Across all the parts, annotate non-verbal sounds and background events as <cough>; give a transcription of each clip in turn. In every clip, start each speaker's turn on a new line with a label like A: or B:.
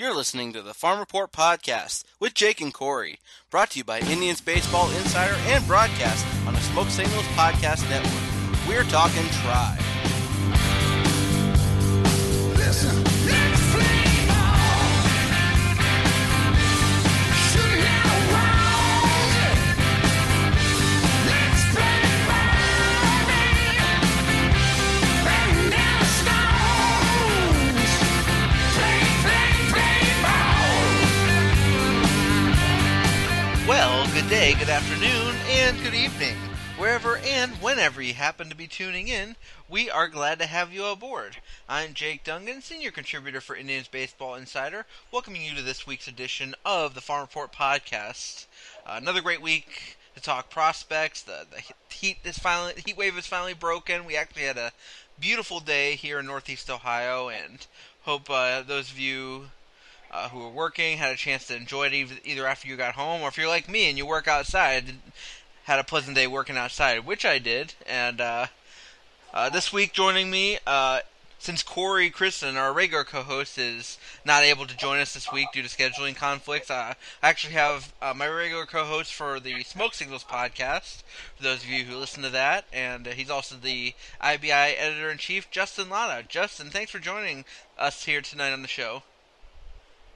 A: You're listening to the Farm Report Podcast with Jake and Corey, brought to you by Indians Baseball Insider and broadcast on the Smoke Signals Podcast Network. We're talking tribe.
B: Day, good afternoon, and good evening. Wherever and whenever you happen to be tuning in, we are glad to have you aboard. I'm Jake Dungan, senior contributor for Indians Baseball Insider, welcoming you to this week's edition of the Farm Report Podcast. Uh, another great week to talk prospects. The, the heat is finally heat wave is finally broken. We actually had a beautiful day here in Northeast Ohio, and hope uh, those of you uh, who were working had a chance to enjoy it either after you got home or if you're like me and you work outside, had a pleasant day working outside, which I did. And uh, uh, this week, joining me, uh, since Corey Kristen, our regular co-host, is not able to join us this week due to scheduling conflicts, uh, I actually have uh, my regular co-host for the Smoke Signals podcast. For those of you who listen to that, and he's also the IBI editor in chief, Justin Lada. Justin, thanks for joining us here tonight on the show.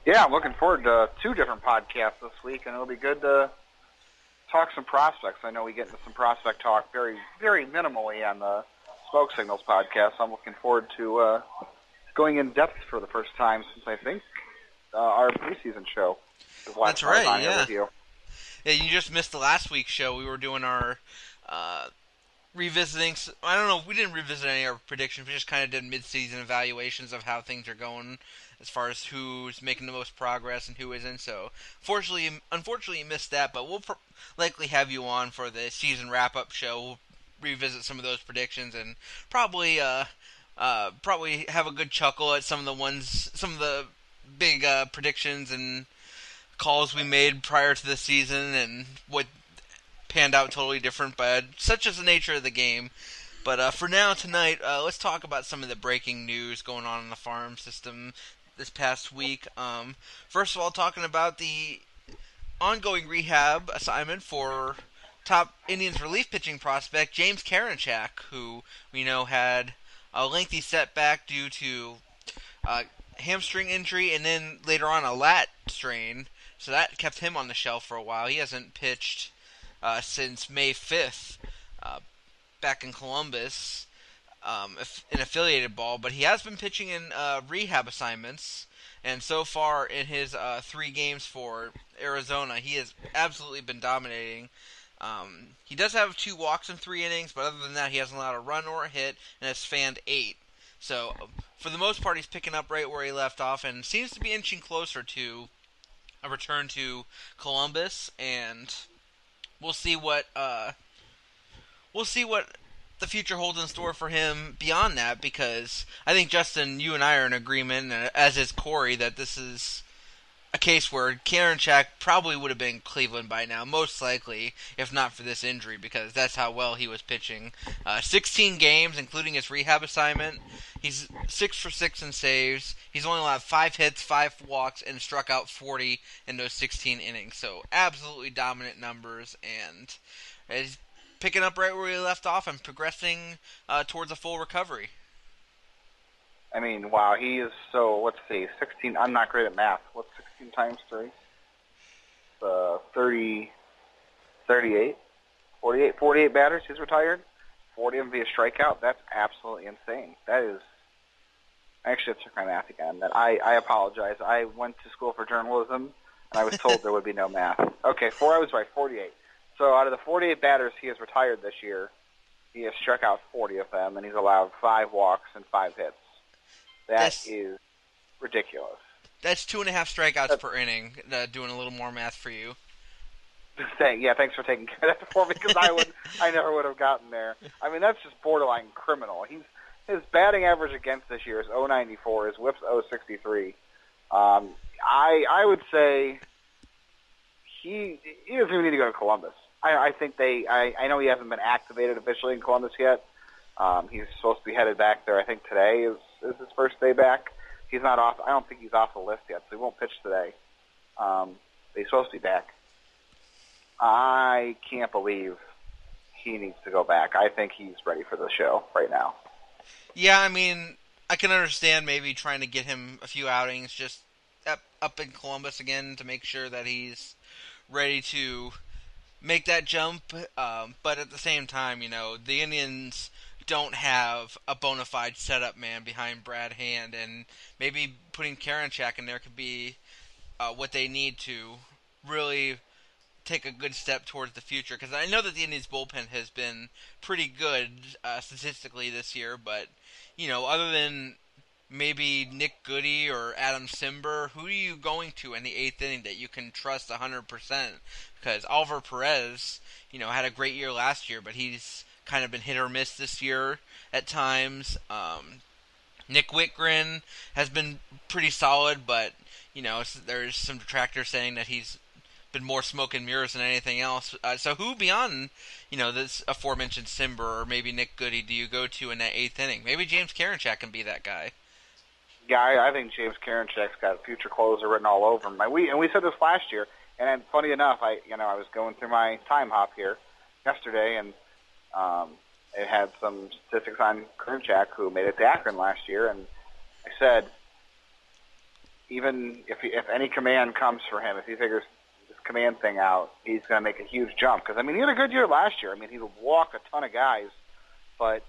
C: Yeah, I'm looking forward to two different podcasts this week, and it'll be good to talk some prospects. I know we get into some prospect talk very, very minimally on the Smoke Signals podcast. I'm looking forward to uh, going in depth for the first time since I think uh, our preseason show. is
B: That's
C: time I was
B: right, yeah.
C: you.
B: Yeah, you just missed the last week's show. We were doing our uh, revisiting. I don't know. We didn't revisit any of our predictions. We just kind of did mid-season evaluations of how things are going, as far as who's making the most progress and who isn't. So, fortunately, unfortunately, you missed that. But we'll likely have you on for the season wrap-up show. We'll revisit some of those predictions and probably, uh, uh, probably have a good chuckle at some of the ones, some of the big uh, predictions and calls we made prior to the season and what panned out totally different, but such is the nature of the game. But uh, for now, tonight, uh, let's talk about some of the breaking news going on in the farm system this past week. Um, first of all, talking about the ongoing rehab assignment for top Indians relief pitching prospect James Karinchak, who we know had a lengthy setback due to uh, hamstring injury and then later on a lat strain. So that kept him on the shelf for a while. He hasn't pitched uh, since May 5th uh, back in Columbus um, in affiliated ball, but he has been pitching in uh, rehab assignments. And so far in his uh, three games for Arizona, he has absolutely been dominating. Um, he does have two walks in three innings, but other than that, he hasn't allowed a run or a hit and has fanned eight. So, for the most part, he's picking up right where he left off and seems to be inching closer to a return to Columbus. And we'll see what uh, we'll see what the future holds in store for him beyond that. Because I think Justin, you and I are in agreement, as is Corey, that this is a case where Karinchak probably would have been Cleveland by now, most likely, if not for this injury, because that's how well he was pitching. Uh, 16 games, including his rehab assignment. He's six for six in saves. He's only allowed five hits, five walks, and struck out 40 in those 16 innings. So absolutely dominant numbers, and he's picking up right where he left off and progressing uh, towards a full recovery.
C: I mean, wow, he is so, let's see, 16, I'm not great at math. What's 16 times 3? Uh, 30, 38, 48, 48 batters he's retired. 40 of them via strikeout. That's absolutely insane. That is, I actually have to check my math again. That I, I apologize. I went to school for journalism, and I was told <laughs> there would be no math. Okay, four, I was right, 48. So out of the 48 batters he has retired this year, he has struck out 40 of them, and he's allowed five walks and five hits. That is
B: That's-
C: ridiculous.
B: That's two and a half strikeouts per inning. Uh, doing a little more math for you. <laughs>
C: Thank, yeah, thanks for taking care of that for me because I would, <laughs> I never would have gotten there. I mean, that's just borderline criminal. He's his batting average against this year is 094. His WHIP's 063. Um, I I would say he he doesn't even need to go to Columbus. I, I think they. I, I know he hasn't been activated officially in Columbus yet. Um, he's supposed to be headed back there. I think today is is his first day back. he's not off. I don't think he's off the list yet, so he won't pitch today. Um, he's supposed to be back. I can't believe he needs to go back. I think he's ready for the show right now.
B: Yeah, I mean, I can understand maybe trying to get him a few outings just up up in Columbus again to make sure that he's ready to make that jump. Um, but at the same time, you know, the Indians don't have a bona fide setup man behind Brad Hand, and maybe putting Karinchak in there could be uh, what they need to really take a good step towards the future. Because I know that the Indians bullpen has been pretty good uh, statistically this year, but you know, other than maybe Nick Goody or Adam Cimber, who are you going to in the eighth inning that you can trust 100%? Because Oliver Perez, you know, had a great year last year, but he's kind of been hit or miss this year at times. Um, Nick Wittgren has been pretty solid, but you know, there's some detractors saying that he's been more smoke and mirrors than anything else. Uh, so who beyond, you know, this aforementioned Cimber or maybe Nick Goody do you go to in that eighth inning? Maybe James Karinchak can be that guy.
C: Yeah, I, think James Karinchak's got future closer written all over him. And we and we said this last year. And funny enough, I you know I was going through my time hop here yesterday, and um, it had some statistics on Karinchak who made it to Akron last year, and I said even if he, if any command comes for him, if he figures this command thing out, he's going to make a huge jump. Because I mean, he had a good year last year. I mean, he would walk a ton of guys, but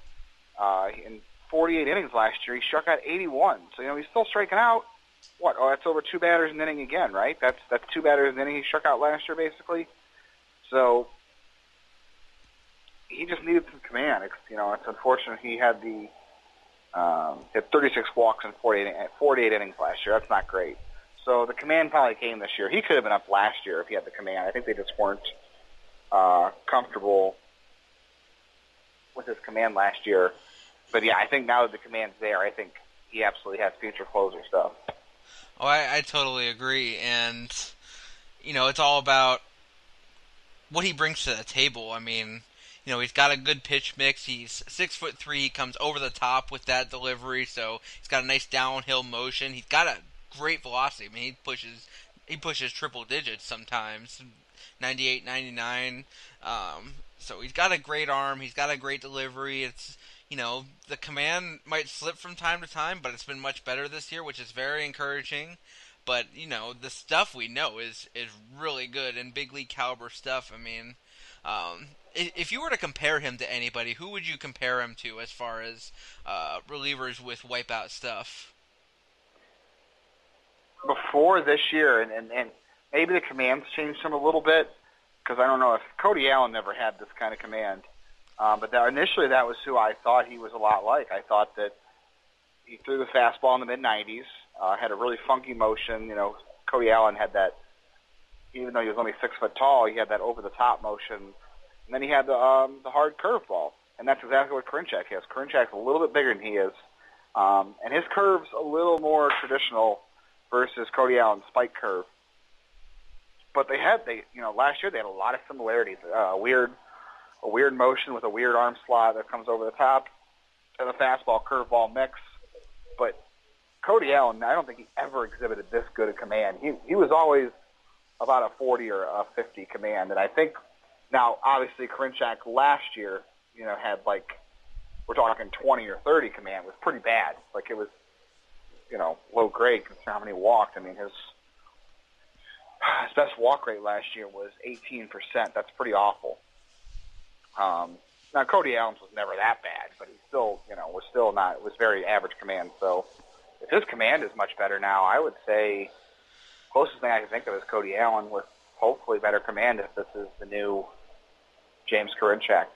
C: uh, in 48 innings last year, he struck out 81. So you know, he's still striking out. What? Oh, that's over two batters an inning again, right? That's that's two batters an inning he struck out last year, basically. So he just needed some command. It's, you know, it's unfortunate he had the um, had 36 walks in 48, 48 innings last year. That's not great. So the command probably came this year. He could have been up last year if he had the command. I think they just weren't uh, comfortable with his command last year. But yeah, I think now that the command's there, I think he absolutely has future closer stuff.
B: Oh, I, I totally agree, and you know, it's all about what he brings to the table. I mean, you know, he's got a good pitch mix. He's six foot three. He comes over the top with that delivery, so he's got a nice downhill motion. He's got a great velocity. I mean, he pushes he pushes triple digits sometimes, 98, 99. Um, so he's got a great arm. He's got a great delivery. It's you know the command might slip from time to time, but it's been much better this year, which is very encouraging. But you know the stuff we know is is really good and big league caliber stuff. I mean, um, if you were to compare him to anybody, who would you compare him to as far as uh, relievers with wipeout stuff?
C: before this year, and, and, and maybe the commands changed him a little bit because I don't know if Cody Allen never had this kind of command. Um, but that, initially, that was who I thought he was a lot like. I thought that he threw the fastball in the mid 90s, uh, had a really funky motion. You know, Cody Allen had that, even though he was only six foot tall, he had that over the top motion. And then he had the um, the hard curveball, and that's exactly what Karinchak has. Karinchak's a little bit bigger than he is, um, and his curve's a little more traditional versus Cody Allen's spike curve. But they had they you know last year they had a lot of similarities. Uh, weird a weird motion with a weird arm slot that comes over the top, and a fastball curveball mix. But Cody Allen, I don't think he ever exhibited this good a command. He he was always about a 40 or a 50 command, and I think now obviously Karinchak last year you know had like we're talking 20 or 30 command was pretty bad. Like it was you know, low grade considering how many walked. I mean, his his best walk rate last year was 18%. That's pretty awful. Um, now Cody Allen's was never that bad, but he still, you know, was still not was very average command. So if his command is much better now, I would say closest thing I can think of is Cody Allen with hopefully better command if this is the new James Karinchak.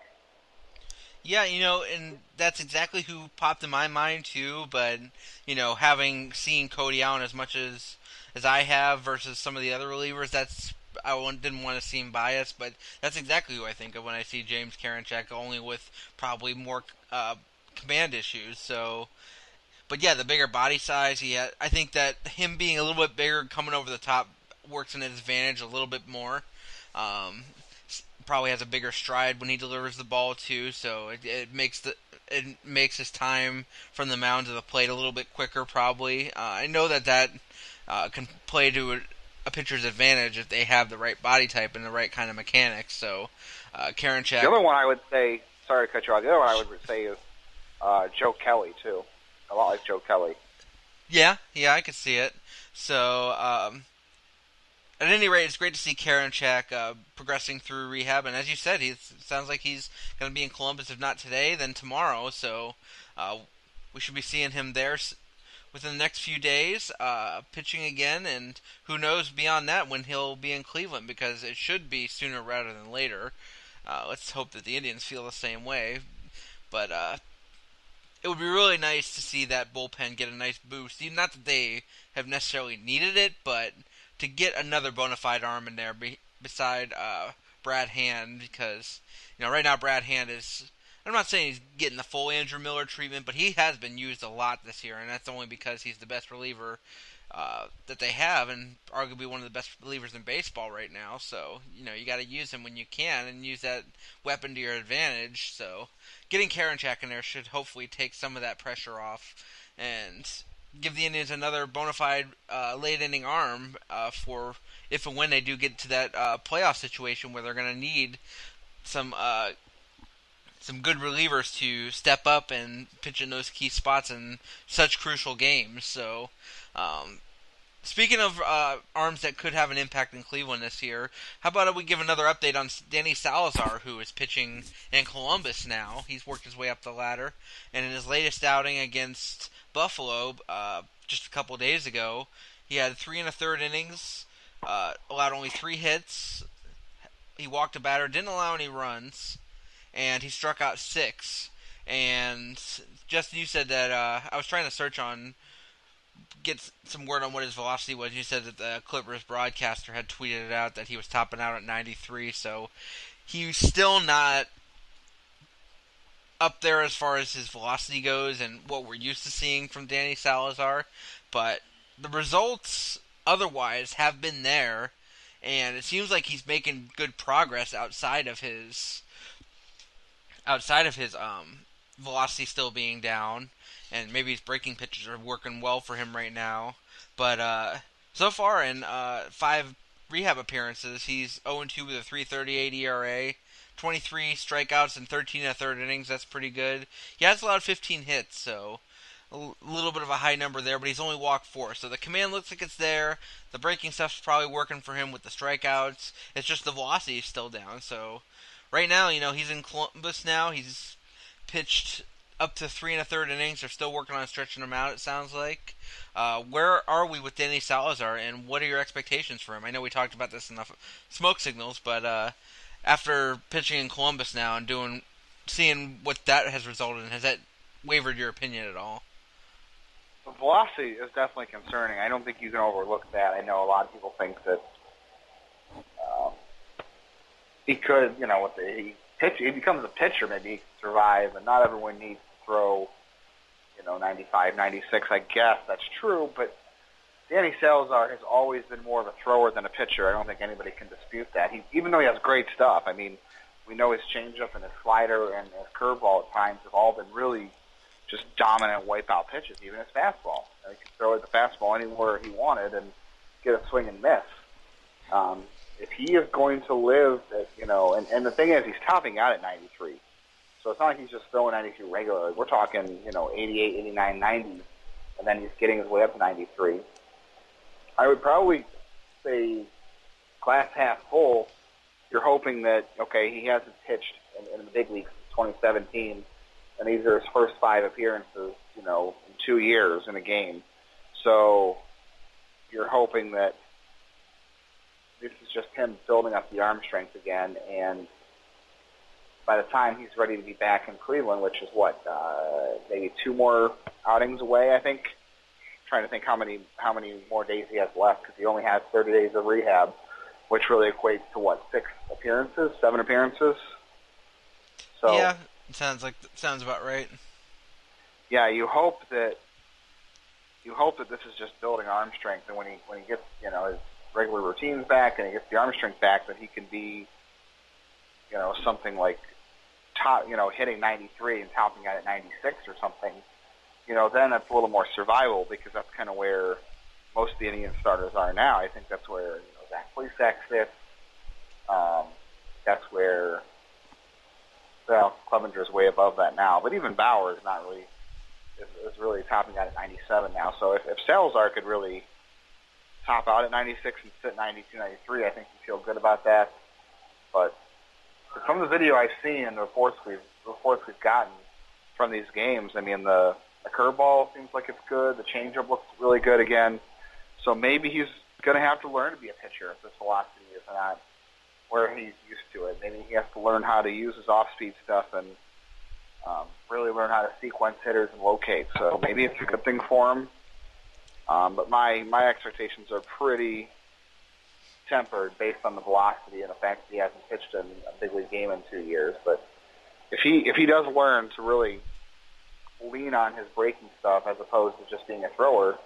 B: Yeah, you know, and that's exactly who popped in my mind too. But you know, having seen Cody Allen as much as as I have versus some of the other relievers, that's I didn't want to seem biased, but that's exactly who I think of when I see James Karinchak, only with probably more uh, command issues. So, but yeah, the bigger body size, he had, I think that him being a little bit bigger, coming over the top, works in his advantage a little bit more. Um, probably has a bigger stride when he delivers the ball too, so it, it makes the it makes his time from the mound to the plate a little bit quicker. Probably, uh, I know that that uh, can play to a, pitcher's advantage if they have the right body type and the right kind of mechanics. So, uh, Karinchak.
C: The other one I would say, sorry to cut you off. The other one I would say is uh, Joe Kelly too. A lot like Joe Kelly.
B: Yeah, yeah, I could see it. So, um, at any rate, it's great to see Karinchak uh, progressing through rehab, and as you said, he sounds like he's going to be in Columbus, if not today, then tomorrow. So, uh, we should be seeing him there within the next few days, uh, pitching again, and who knows beyond that when he'll be in Cleveland, because it should be sooner rather than later. Uh, let's hope that the Indians feel the same way. But uh, it would be really nice to see that bullpen get a nice boost. Not that they have necessarily needed it, but to get another bona fide arm in there be, beside uh, Brad Hand, because you know right now Brad Hand is. I'm not saying he's getting the full Andrew Miller treatment, but he has been used a lot this year, and that's only because he's the best reliever uh, that they have, and arguably one of the best relievers in baseball right now. So you know you got to use him when you can, and use that weapon to your advantage. So getting Karinchak in there should hopefully take some of that pressure off and give the Indians another bona fide uh, late inning arm uh, for if and when they do get to that uh, playoff situation where they're going to need some uh, some good relievers to step up and pitch in those key spots in such crucial games. So. Um, Speaking of uh, arms that could have an impact in Cleveland this year, how about we give another update on Danny Salazar, who is pitching in Columbus now? He's worked his way up the ladder, and in his latest outing against Buffalo, uh, just a couple days ago, he had three and a third innings, uh, allowed only three hits. He walked a batter, didn't allow any runs, and he struck out six. And Justin, you said that uh, I was trying to search on get some word on what his velocity was. You said that the Clippers broadcaster had tweeted it out that he was topping out at 93, so he's still not up there as far as his velocity goes and what we're used to seeing from Danny Salazar, but the results otherwise have been there, and it seems like he's making good progress outside of his outside of his um velocity still being down and maybe his breaking pitches are working well for him right now. But uh, so far in uh, five rehab appearances, he's 0-2 with a 3.38 ERA, 23 strikeouts and 13 and a third innings. That's pretty good. He has allowed 15 hits, so a little bit of a high number there, but he's only walked four. So the command looks like it's there. The breaking stuff's probably working for him with the strikeouts. It's just the velocity is still down. So right now, you know, he's in Columbus now. He's pitched up to three and a third innings. They're still working on stretching him out. It sounds like. Uh, where are we with Danny Salazar, and what are your expectations for him? I know we talked about this in the smoke signals, but uh, after pitching in Columbus now and doing, seeing what that has resulted in, has that wavered your opinion at all?
C: The velocity is definitely concerning. I don't think you can overlook that. I know a lot of people think that he could, you know, with the he pitch, he becomes a pitcher, maybe he can survive, and not everyone needs to throw, you know, 95, 96. I guess that's true, but Danny Salazar has always been more of a thrower than a pitcher. I don't think anybody can dispute that. He, even though he has great stuff, I mean, we know his changeup and his slider and his curveball at times have all been really just dominant wipeout pitches. Even his fastball, he could throw the fastball anywhere he wanted and get a swing and miss. Um, if he is going to live, at, you know, and, and the thing is, he's topping out at 93. So it's not like he's just throwing 92 regularly. We're talking, you know, 88, 89, 90, and then he's getting his way up to 93. I would probably say glass half full. You're hoping that okay, he hasn't pitched in, in the big leagues since 2017, and these are his first five appearances, you know, in two years in a game. So you're hoping that this is just him building up the arm strength again, and by the time he's ready to be back in Cleveland, which is what uh, maybe two more outings away, I think. trying to think how many how many more days he has left because he only has 30 days of rehab, which really equates to what six appearances, seven appearances. So
B: yeah, sounds like sounds about right.
C: yeah, you hope that you hope that this is just building arm strength, and when he when he gets you know his regular routines back and he gets the arm strength back, that he can be you know something like top, you know, hitting 93 and topping out at 96 or something, you know, then that's a little more survival because that's kind of where most of the Indian starters are now. I think that's where you know Zach Plesac sits. Um, that's where well, Clevinger's way above that now, but even Bauer is not really is, is really topping out at 97 now. So if, if Salazar could really top out at 96 and sit 92, 93, I think you feel good about that. But from the video I've seen and the reports we've reports we've gotten from these games, I mean the the curveball seems like it's good. The changeup looks really good again. So maybe he's going to have to learn to be a pitcher if this velocity is not where he's used to it. Maybe he has to learn how to use his off-speed stuff and um, really learn how to sequence hitters and locate. So maybe it's a good thing for him. Um, but my my expectations are pretty tempered based on the velocity and the fact that he hasn't pitched in a big league game in two years. But if he if he does learn to really lean on his breaking stuff as opposed to just being a thrower,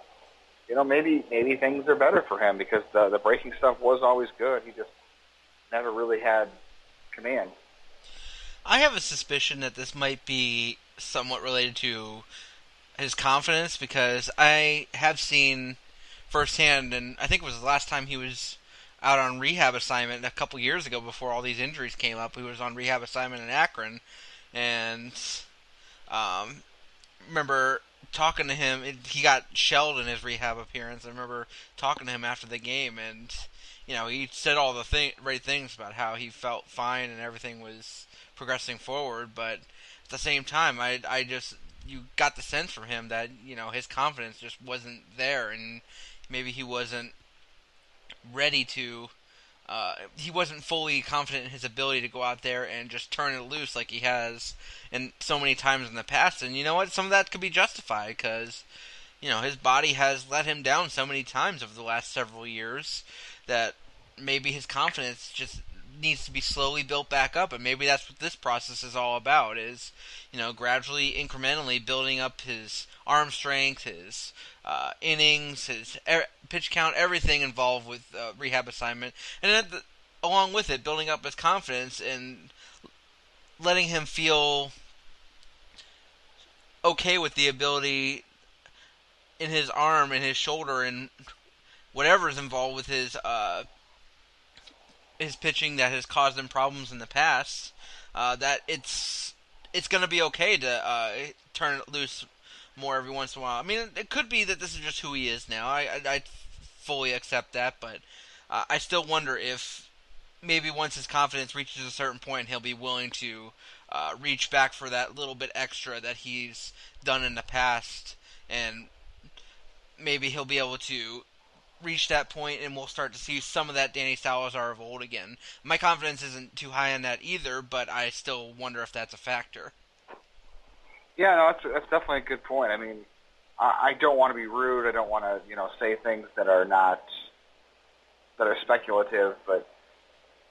C: you know, maybe maybe things are better for him because the the breaking stuff was always good. He just never really had command.
B: I have a suspicion that this might be somewhat related to his confidence because I have seen firsthand, and I think it was the last time he was out on rehab assignment a couple years ago before all these injuries came up. He was on rehab assignment in Akron, and um, remember talking to him. It, he got shelled in his rehab appearance. I remember talking to him after the game, and you know he said all the thing, right things about how he felt fine and everything was progressing forward. But at the same time, I I just you got the sense from him that you know his confidence just wasn't there, and maybe he wasn't ready to. Uh, he wasn't fully confident in his ability to go out there and just turn it loose like he has in so many times in the past. And you know what? Some of that could be justified because you know his body has let him down so many times over the last several years that maybe his confidence just needs to be slowly built back up and maybe that's what this process is all about is you know gradually incrementally building up his arm strength his uh, innings his er- pitch count everything involved with uh, rehab assignment. And the, along with it building up his confidence and letting him feel okay with the ability in his arm and his shoulder and whatever's involved with his uh, his pitching that has caused him problems in the past, uh, that it's it's going to be okay to uh, turn it loose more every once in a while. I mean, it could be that this is just who he is now. I I, I fully accept that, but uh, I still wonder if maybe once his confidence reaches a certain point, he'll be willing to uh, reach back for that little bit extra that he's done in the past, and maybe he'll be able to reach that point and we'll start to see some of that Danny Salazar of old again. My confidence isn't too high on that either, but I still wonder if that's a factor.
C: Yeah, no, that's that's definitely a good point. I mean, I, I don't want to be rude. I don't want to, you know, say things that are not that are speculative. But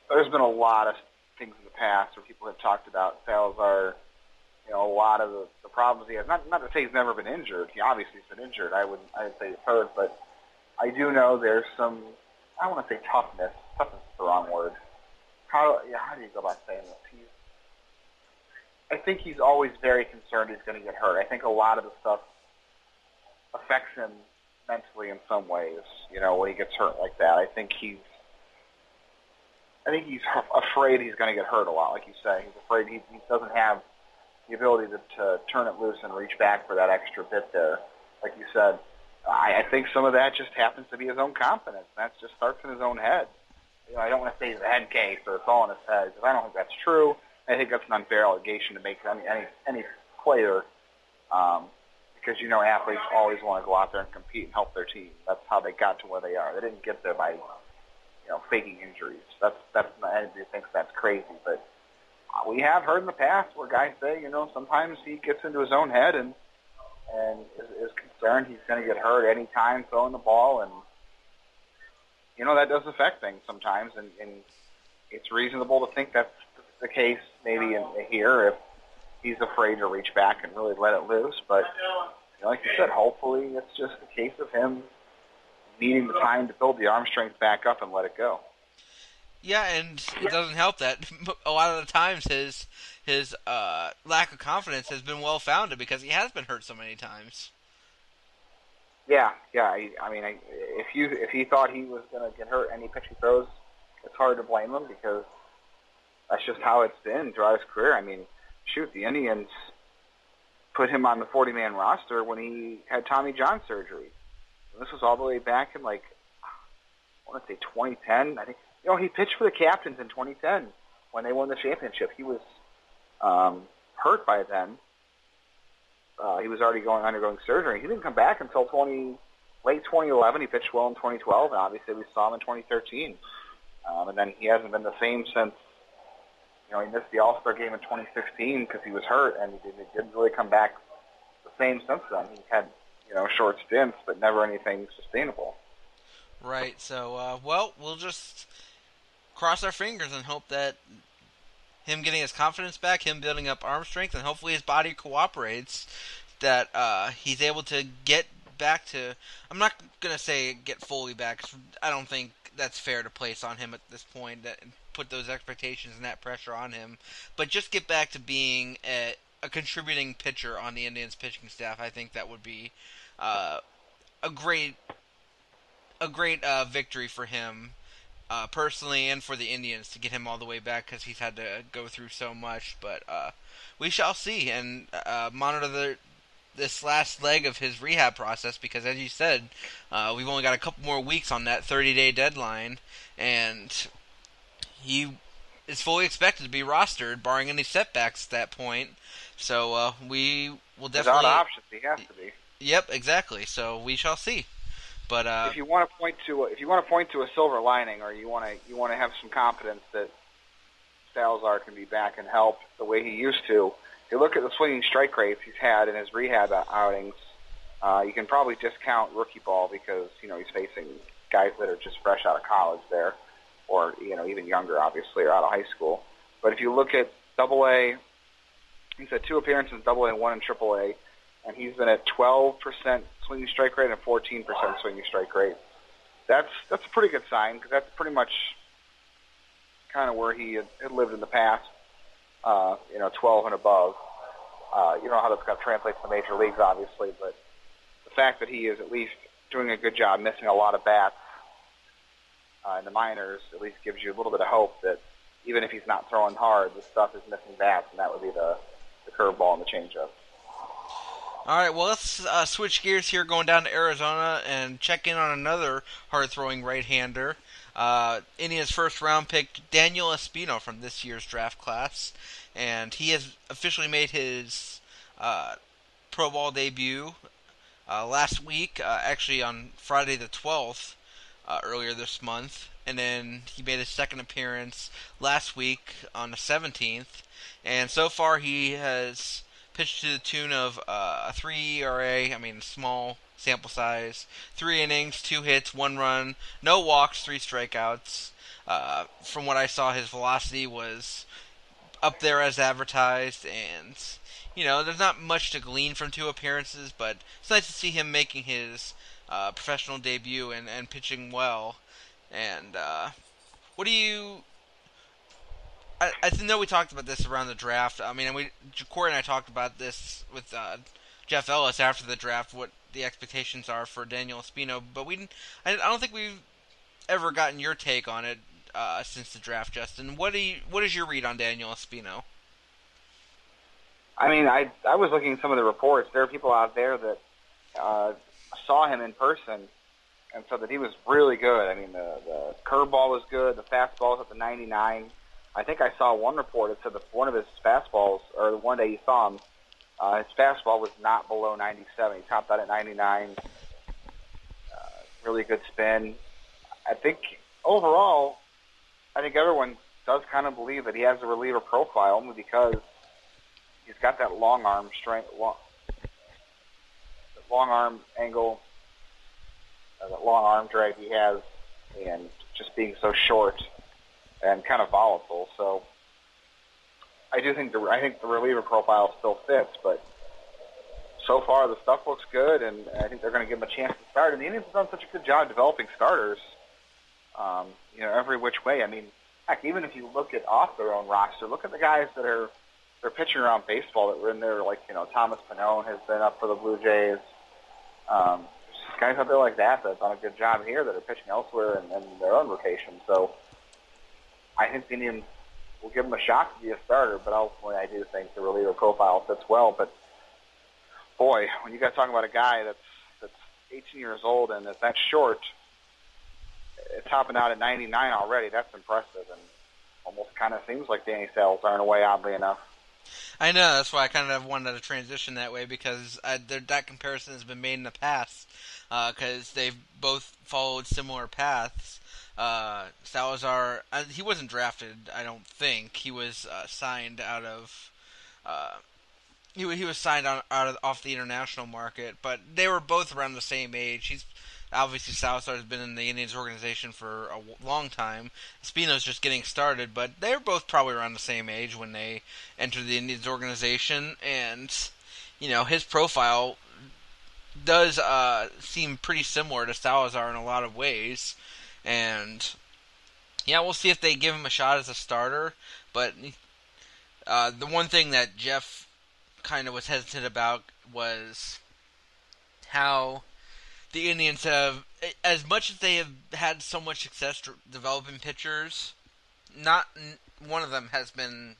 C: there's been a lot of things in the past where people have talked about Salazar. You know, a lot of the, the problems he has. Not not to say he's never been injured. He obviously has been injured. I wouldn't. I'd say he's hurt, but I do know there's some. I don't want to say toughness. Toughness is the wrong word. How yeah, how do you go about saying this? He's. I think he's always very concerned he's going to get hurt. I think a lot of the stuff affects him mentally in some ways. You know, when he gets hurt like that, I think he's. I think he's afraid he's going to get hurt a lot, like you say. He's afraid he, he doesn't have the ability to, to turn it loose and reach back for that extra bit there, like you said. I, I think some of that just happens to be his own confidence. That just starts in his own head. You know, I don't want to say he's a head case or it's all in his head because I don't think that's true. I think that's an unfair allegation to make any any any player, um, because you know athletes always want to go out there and compete and help their team. That's how they got to where they are. They didn't get there by, you know, faking injuries. That's that's not anybody thinks that's crazy, but we have heard in the past where guys say, you know, sometimes he gets into his own head and and is, is concerned he's going to get hurt any time throwing the ball, and you know that does affect things sometimes, and, and it's reasonable to think that's the case maybe in here if he's afraid to reach back and really let it loose. But you know, like you said, hopefully it's just a case of him needing the time to build the arm strength back up and let it go.
B: Yeah, and it doesn't help that <laughs> a lot of the times his his uh, lack of confidence has been well founded because he has been hurt so many times.
C: Yeah, yeah. I, I mean, I, if you if he thought he was going to get hurt any pitch he throws, it's hard to blame him because that's just how it's been throughout his career. I mean, shoot, the Indians put him on the 40-man roster when he had Tommy John surgery. And this was all the way back in like I want to say 2010. I think you know he pitched for the Captains in 2010 when they won the championship. He was um, hurt by then. Uh, he was already going undergoing surgery. He didn't come back until 20 late 2011. He pitched well in 2012, and obviously we saw him in 2013. Um, and then he hasn't been the same since. You know, he missed the All Star game in 2016 because he was hurt, and he didn't, didn't really come back the same since then. He had you know short stints, but never anything sustainable.
B: Right. So, uh, well, we'll just cross our fingers and hope that him getting his confidence back, him building up arm strength, and hopefully his body cooperates, that uh, he's able to get back to. I'm not gonna say get fully back. I don't think that's fair to place on him at this point. That put those expectations and that pressure on him, but just get back to being a, a contributing pitcher on the Indians pitching staff. I think that would be uh, a great a great uh, victory for him uh, personally and for the Indians to get him all the way back because he's had to go through so much. But uh, we shall see and uh, monitor the this last leg of his rehab process because, as you said, uh, we've only got a couple more weeks on that 30 day deadline, and he is fully expected to be rostered, barring any setbacks at that point. So uh, we will definitely.
C: Without options, he has to be.
B: Yep, exactly. So we shall see. But uh,
C: if you want to point to if you want to point to a silver lining, or you want to you want to have some confidence that Salazar can be back and help the way he used to. If you look at the swinging strike rates he's had in his rehab outings, uh, you can probably discount rookie ball because you know he's facing guys that are just fresh out of college there, or you know even younger, obviously, or out of high school. But if you look at Double A, he's had two appearances in Double A one in Triple A, and he's been at 12% swinging strike rate and 14% swinging strike rate. That's that's a pretty good sign because that's pretty much kind of where he had, had lived in the past. Uh, you know, 12 and above. Uh, you don't know how that's going to translate to the major leagues, obviously, but the fact that he is at least doing a good job missing a lot of bats uh, in the minors at least gives you a little bit of hope that even if he's not throwing hard, the stuff is missing bats, and that would be the, the curveball and the changeup.
B: All right, well, let's uh, switch gears here, going down to Arizona and check in on another hard throwing right hander. Uh, India's first round pick, Daniel Espino, from this year's draft class. And he has officially made his uh, Pro Ball debut uh, last week, uh, actually on Friday the 12th, uh, earlier this month. And then he made his second appearance last week on the 17th. And so far, he has pitched to the tune of uh, a 3 ERA, I mean, small sample size, three innings, two hits, one run, no walks, three strikeouts. Uh, from what I saw, his velocity was up there as advertised, and you know, there's not much to glean from two appearances, but it's nice to see him making his uh, professional debut and, and pitching well. And uh, what do you I, I know we talked about this around the draft. I mean, we Corey and I talked about this with uh, Jeff Ellis after the draft. What the expectations are for Daniel Espino, but we I, don't think we've ever gotten your take on it uh, since the draft, Justin. What do you, what is your read on Daniel Espino?
C: I mean, I I was looking at some of the reports. There are people out there that uh, saw him in person and said that he was really good. I mean, the the curveball was good. The fastball was at the 99. I think I saw one report that said that one of his fastballs, or the one day he saw him, uh, his fastball was not below 97. He topped out at 99. Uh, really good spin. I think overall, I think everyone does kind of believe that he has a reliever profile only because he's got that long arm strength, long, long arm angle, uh, that long arm drag he has, and just being so short and kind of volatile. So I do think the I think the reliever profile still fits, but so far the stuff looks good, and I think they're going to give him a chance to start. And the Indians have done such a good job developing starters, um, you know, every which way. I mean, heck, even if you look at off their own roster, look at the guys that are they're pitching around baseball that were in there. Like you know, Thomas Pannone has been up for the Blue Jays. Um, guys out there like that that have done a good job here that are pitching elsewhere and, and their own rotation. So I think Indians will give him a shot to be a starter, but ultimately I do think the reliever profile fits well. But boy, when you guys talk about a guy that's that's 18 years old and is that short, it's topping out at 99 already. That's impressive, and almost kind of seems like Danny Salazar in a way, oddly enough.
B: I know that's why I kind of wanted to transition that way because I, that comparison has been made in the past uh, because they've both followed similar paths. Uh, Salazar, uh, he wasn't drafted, I don't think. He was uh, signed out of. Uh, he, he was signed on, out of, off the international market, but they were both around the same age. He's obviously Salazar has been in the Indians organization for a long time. Spino's just getting started, but they were both probably around the same age when they entered the Indians organization, and you know his profile does uh, seem pretty similar to Salazar in a lot of ways, and yeah, we'll see if they give him a shot as a starter. But uh, the one thing that Jeff kind of was hesitant about was how the Indians have, as much as they have had so much success developing pitchers, not one of them has been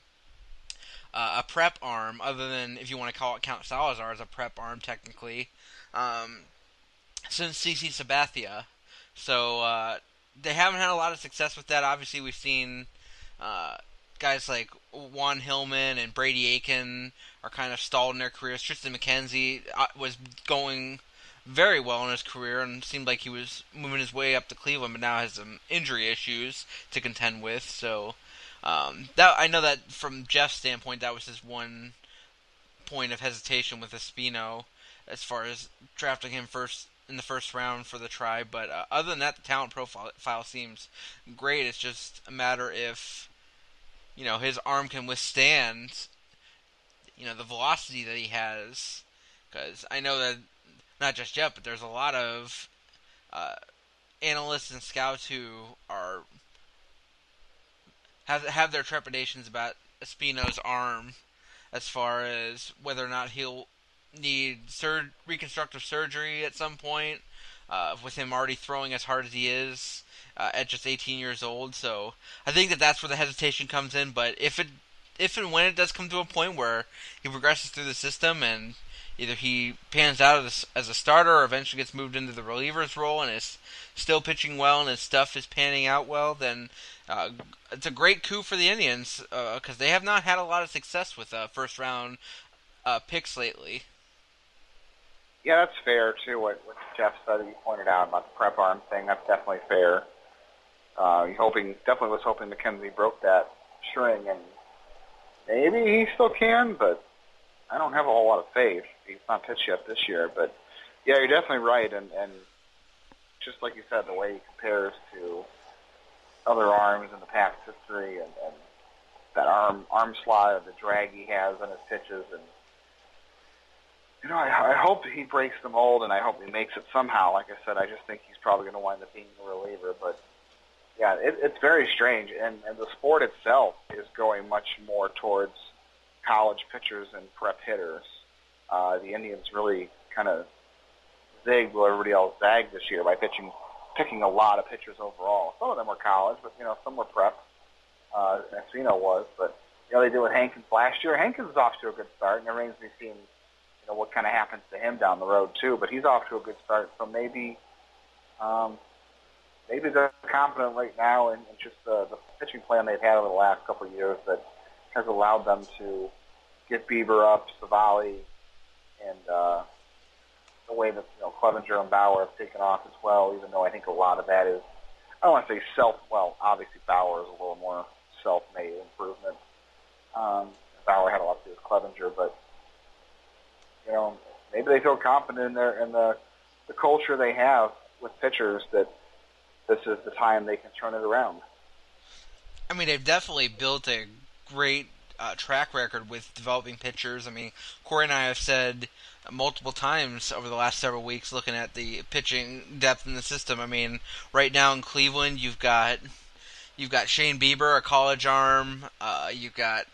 B: uh, a prep arm, other than if you want to call it count Salazar as a prep arm technically, um, since CC Sabathia. So uh, they haven't had a lot of success with that. Obviously, we've seen uh, guys like Juan Hillman and Brady Aiken are kind of stalled in their careers. Triston McKenzie uh, was going very well in his career and seemed like he was moving his way up to Cleveland, but now has some injury issues to contend with. So um, that I know that from Jeff's standpoint, that was his one point of hesitation with Espino as far as drafting him first in the first round for the tribe. But uh, other than that, the talent profile file seems great. It's just a matter if you know his arm can withstand you know the velocity that he has. Because I know that not just Jeff, but there's a lot of uh, analysts and scouts who are have have their trepidations about Espino's arm as far as whether or not he'll need sur- reconstructive surgery at some point. Uh, with him already throwing as hard as he is uh, at just 18 years old, so I think that that's where the hesitation comes in. But if it, if and when it does come to a point where he progresses through the system and either he pans out as, as a starter or eventually gets moved into the reliever's role and is still pitching well and his stuff is panning out well, then uh, it's a great coup for the Indians because they have not had a lot of success with uh, first round uh, picks lately.
C: Yeah, that's fair too. What, what Jeff said, you pointed out about the prep arm thing. That's definitely fair. Uh, hoping, definitely was hoping McKenzie broke that string, and maybe he still can, but I don't have a whole lot of faith. He's not pitched yet this year, but yeah, you're definitely right. And and just like you said, the way he compares to other arms in the past history, and, and that arm arm slot, the drag he has on his pitches, and you know, I, I hope he breaks the mold, and I hope he makes it somehow. Like I said, I just think he's probably going to wind up being a reliever, but yeah, it, it's very strange, and, and the sport itself is going much more towards college pitchers and prep hitters. Uh, the Indians really kind of zigged while everybody else zagged this year by pitching, picking a lot of pitchers overall. Some of them were college, but you know some were prep. Uh, Espino was, but you know they did with Hankins last year. Hankins is off to a good start, and it remains to be seen, you know, what kind of happens to him down the road too. But he's off to a good start, so maybe, um, maybe they're confident right now in, in just the, the pitching plan they've had over the last couple of years that has allowed them to get Bieber up, Civale, and uh, the way that you know Clevinger and Bauer have taken off as well. Even though I think a lot of that is, I don't want to say self. Well, obviously Bauer is a little more self-made improvement. Um, Bauer had a lot to do with Clevinger, but you know maybe they feel confident in their in the the culture they have with pitchers that this is the time they can turn it around.
B: I mean, they've definitely built a great uh, track record with developing pitchers. I mean, Corey and I have said multiple times over the last several weeks, looking at the pitching depth in the system. I mean, right now in Cleveland, you've got you've got Shane Bieber, a college arm. Uh, you've got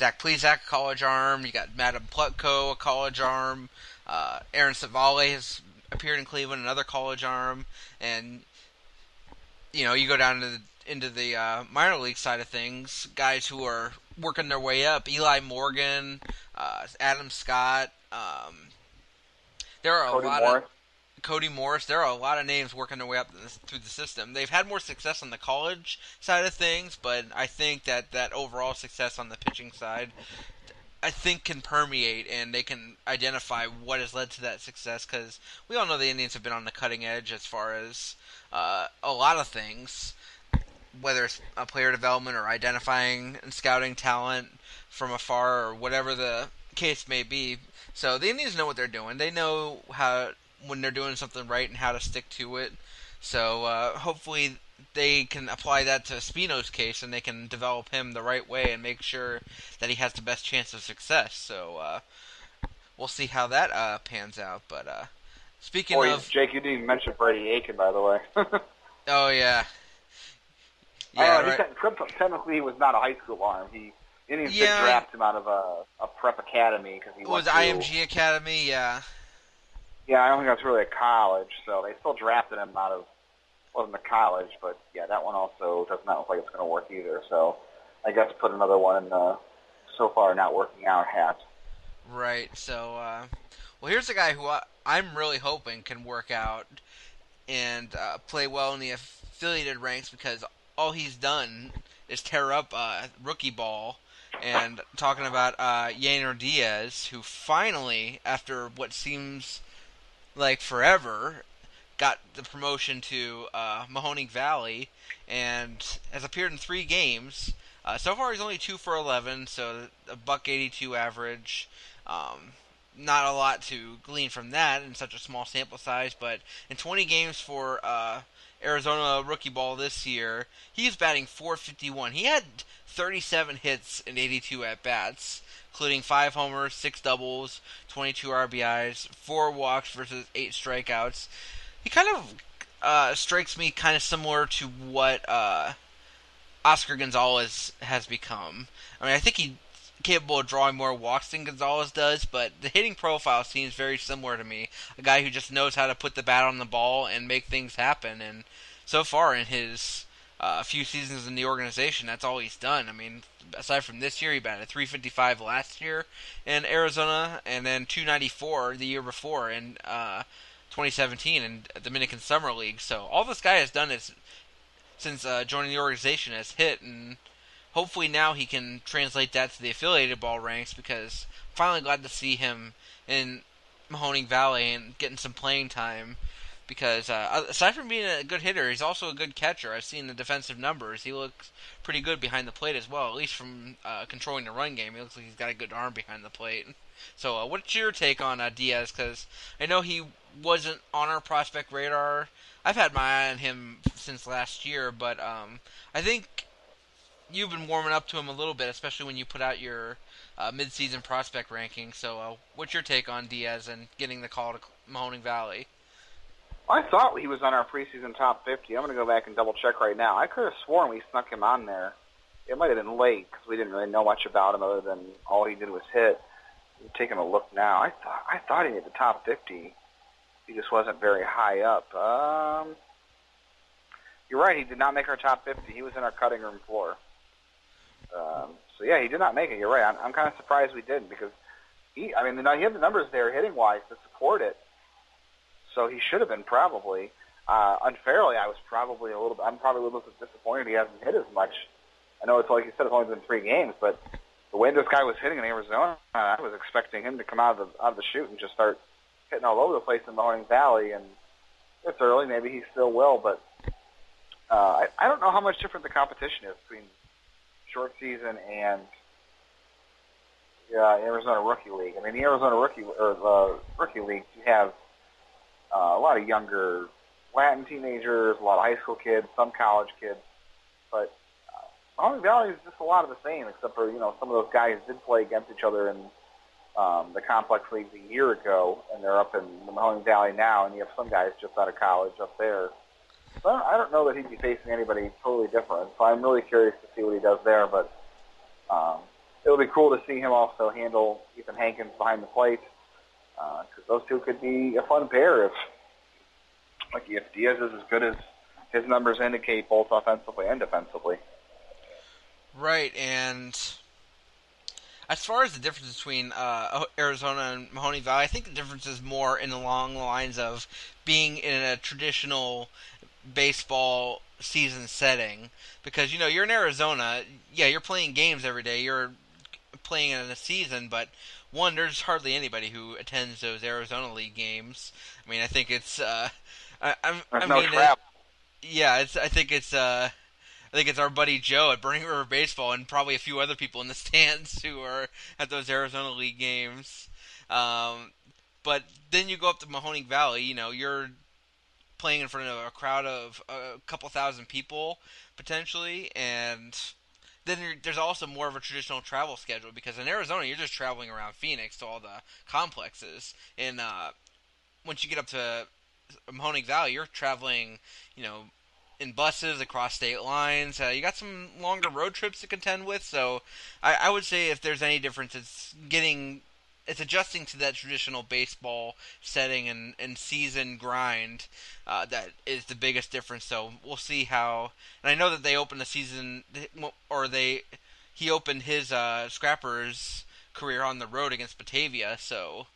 B: Zach Plesac, a college arm. You got Madam Plutko, a college arm. Uh, Aaron Civale has appeared in Cleveland, another college arm, and you know you go down to the, into the uh, minor league side of things, guys who are working their way up. Eli Morgan, uh, Adam Scott. Um, there are a
C: Cody
B: lot
C: Morris.
B: of Cody Morris. There are a lot of names working their way up through the system. They've had more success on the college side of things, but I think that that overall success on the pitching side, I think, can permeate and they can identify what has led to that success. Because we all know the Indians have been on the cutting edge as far as uh, a lot of things, whether it's uh, player development or identifying and scouting talent from afar or whatever the case may be. So the Indians know what they're doing. They know how when they're doing something right and how to stick to it. So uh, hopefully they can apply that to Espino's case and they can develop him the right way and make sure that he has the best chance of success. So uh, we'll see how that uh, pans out. But uh, speaking
C: Boy,
B: of,
C: Jake, you didn't even mention Brady Aiken, by the way. <laughs>
B: oh yeah, yeah,
C: know, he
B: right.
C: te- technically he was not a high school arm. He Indians
B: Yeah.
C: did draft him out of a, a prep academy because he
B: was
C: to,
B: IMG Academy, yeah.
C: Yeah, I don't think that's really a college, so they still drafted him out of wasn't a college, but yeah, that one also does not look like it's going to work either. So I guess put another one in the so far not working out hat.
B: Right. So, uh, well, here's a guy who I, I'm really hoping can work out and uh, play well in the affiliated ranks because all he's done is tear up uh, rookie ball. And talking about uh, Yainer Diaz, who finally, after what seems like forever, got the promotion to uh, Mahoning Valley and has appeared in three games. Uh, so far, he's only two for eleven, so a buck eighty-two average. Um, not a lot to glean from that in such a small sample size, but in 20 games for uh, Arizona rookie ball this year, he's batting 451. He had 37 hits and 82 at bats, including five homers, six doubles, 22 RBIs, four walks versus eight strikeouts. He kind of uh, strikes me kind of similar to what uh, Oscar Gonzalez has become. I mean, I think he's capable of drawing more walks than Gonzalez does, but the hitting profile seems very similar to me. A guy who just knows how to put the bat on the ball and make things happen. And so far in his uh, few seasons in the organization, that's all he's done. I mean, aside from this year, he batted 355 last year in Arizona, and then 294 the year before in uh, 2017 in Dominican Summer League. So all this guy has done is since uh, joining the organization has hit, and hopefully now he can translate that to the affiliated ball ranks because I'm finally glad to see him in Mahoning Valley and getting some playing time. Because uh, aside from being a good hitter, he's also a good catcher. I've seen the defensive numbers; he looks pretty good behind the plate as well. At least from uh, controlling the run game, he looks like he's got a good arm behind the plate. So, uh, what's your take on uh, Diaz? Because I know he wasn't on our prospect radar. I've had my eye on him since last year, but um, I think you've been warming up to him a little bit, especially when you put out your uh, mid-season prospect ranking. So, uh, what's your take on Diaz and getting the call to Mahoning Valley?
C: I thought he was on our preseason top 50. I'm going to go back and double check right now. I could have sworn we snuck him on there. It might have been late because we didn't really know much about him other than all he did was hit. I'm taking a look now. I thought I thought he hit the top 50. He just wasn't very high up. Um, you're right. He did not make our top 50. He was in our cutting room floor. Um, so yeah, he did not make it. You're right. I'm, I'm kind of surprised we didn't because he. I mean, he had the numbers there hitting wise to support it. So he should have been probably. Uh, unfairly, I was probably a little. I'm probably a little disappointed he hasn't hit as much. I know it's like you said, it's only been three games, but the way this guy was hitting in Arizona, I was expecting him to come out of the out of the chute and just start hitting all over the place in Mahoning Valley. And it's early, maybe he still will, but uh, I, I don't know how much different the competition is between short season and yeah, Arizona Rookie League. I mean, the Arizona Rookie or the Rookie League, you have uh, a lot of younger Latin teenagers, a lot of high school kids, some college kids, but uh, Valley is just a lot of the same, except for you know some of those guys did play against each other in um, the complex leagues a year ago, and they're up in the Mahoning Valley now, and you have some guys just out of college up there. So I don't, I don't know that he'd be facing anybody totally different. So I'm really curious to see what he does there. But um, it'll be cool to see him also handle Ethan Hankins behind the plate because those two could be a fun pair if, like, if Diaz is as good as his numbers indicate, both offensively and defensively.
B: Right, and as far as the difference between uh, Arizona and Mahoning Valley, I think the difference is more in the long lines of being in a traditional baseball season setting. Because you know you're in Arizona, yeah, you're playing games every day. You're playing in a season, but one, there's hardly anybody who attends those Arizona League games. I mean, I think it's, uh, I, I,
C: There's
B: I
C: no
B: mean, it- yeah, it's. I think it's. Uh, I think it's our buddy Joe at Burning River Baseball, and probably a few other people in the <laughs> stands who are at those Arizona League games. Um, but then you go up to Mahoning Valley. You know, you're playing in front of a crowd of a couple thousand people potentially, and then there's also more of a traditional travel schedule because in Arizona you're just traveling around Phoenix to all the complexes, and uh, once you get up to Mahoning Valley, you're traveling, you know, in buses across state lines. Uh, you got some longer road trips to contend with, so I, I would say if there's any difference, it's getting, it's adjusting to that traditional baseball setting and, and season grind. Uh, that is the biggest difference. So we'll see how. And I know that they opened the season, or they, he opened his uh, Scrappers career on the road against Batavia. So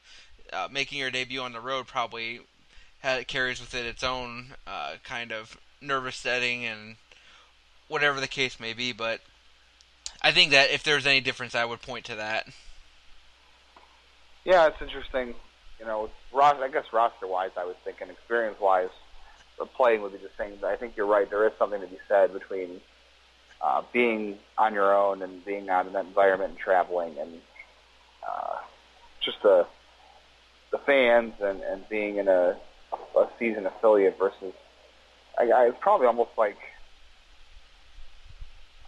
B: uh, making your debut on the road probably ha carries with it its own uh, kind of nervous setting and whatever the case may be. But I think that if there's any difference, I would point to that.
C: Yeah, it's interesting. You know, ros- I guess roster-wise, I was thinking experience-wise, the playing would be the same. But I think you're right. There is something to be said between uh, being on your own and being out in that environment and traveling, and uh, just the the fans and, and being in a, a season affiliate versus. I, I it's probably almost like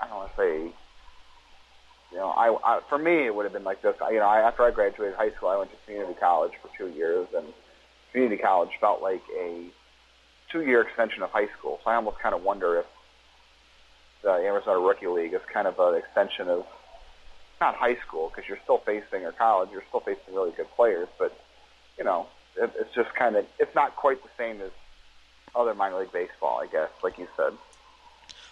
C: I don't want to say you know, I, I for me it would have been like this. You know, I, after I graduated high school, I went to community college for two years, and community college felt like a two-year extension of high school. So I almost kind of wonder if the Arizona Rookie League is kind of an extension of not high school because you're still facing or college, you're still facing really good players, but you know, it, it's just kind of it's not quite the same as other minor league baseball, I guess, like you said.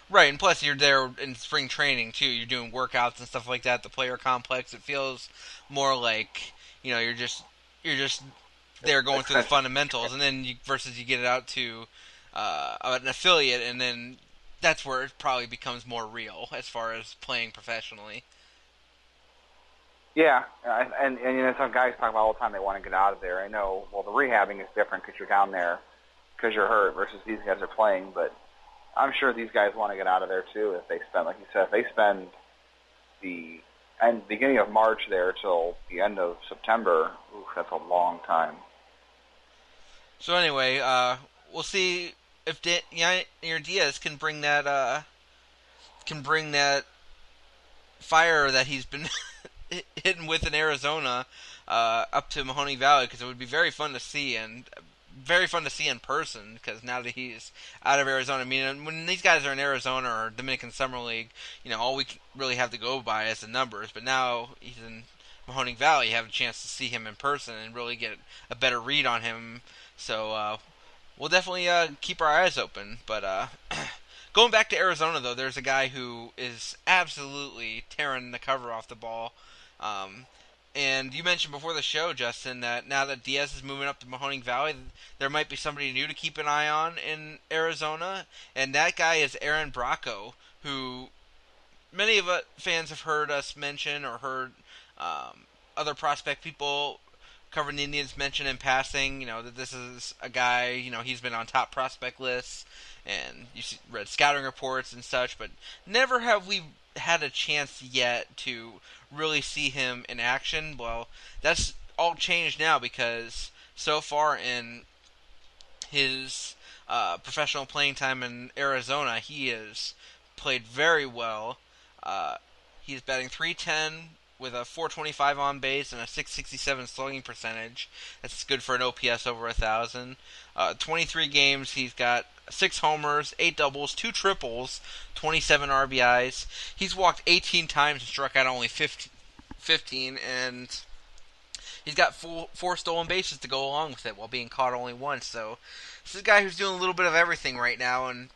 B: Right, and plus you're there in spring training too. You're doing workouts and stuff like that. The player complex. It feels more like you know you're just you're just there going through the fundamentals, and then you, versus you get it out to uh, an affiliate, and then that's where it probably becomes more real as far as playing professionally.
C: Yeah, and and, and you know some guys talk about all the time they want to get out of there. I know. Well, the rehabbing is different because you're down there because you're hurt versus these guys are playing. But I'm sure these guys want to get out of there too. If they spend, like you said, if they spend the end beginning of March there till the end of September, oof, that's a long time.
B: So anyway, uh, we'll see if Yair Diaz can bring that uh, can bring that fire that he's been <laughs> hitting with in Arizona uh, up to Mahoning Valley because it would be very fun to see and very fun to see in person because now that he's out of Arizona, I mean, when these guys are in Arizona or Dominican Summer League, you know, all we really have to go by is the numbers. But now he's in Mahoning Valley, you have a chance to see him in person and really get a better read on him. So uh, we'll definitely uh, keep our eyes open. But uh, <clears throat> going back to Arizona, though, there's a guy who is absolutely tearing the cover off the ball. Um, and you mentioned before the show, Justin, that now that Diaz is moving up to Mahoning Valley, there might be somebody new to keep an eye on in Arizona, and that guy is Aaron Bracho, who many of us fans have heard us mention or heard um, other prospect people covering the Indians mention in passing. You know that this is a guy. You know he's been on top prospect lists, and you read scouting reports and such, but never have we had a chance yet to really see him in action. Well, that's all changed now because so far in his uh, professional playing time in Arizona, he has played very well. Uh, he's batting 310 with a 425 on base and a 667 slugging percentage. That's good for an OPS over a thousand. Uh, 23 games, he's got six homers, eight doubles, two triples, 27 RBIs. He's walked 18 times and struck out only 15, 15 and he's got full, four stolen bases to go along with it while being caught only once. So this is a guy who's doing a little bit of everything right now, and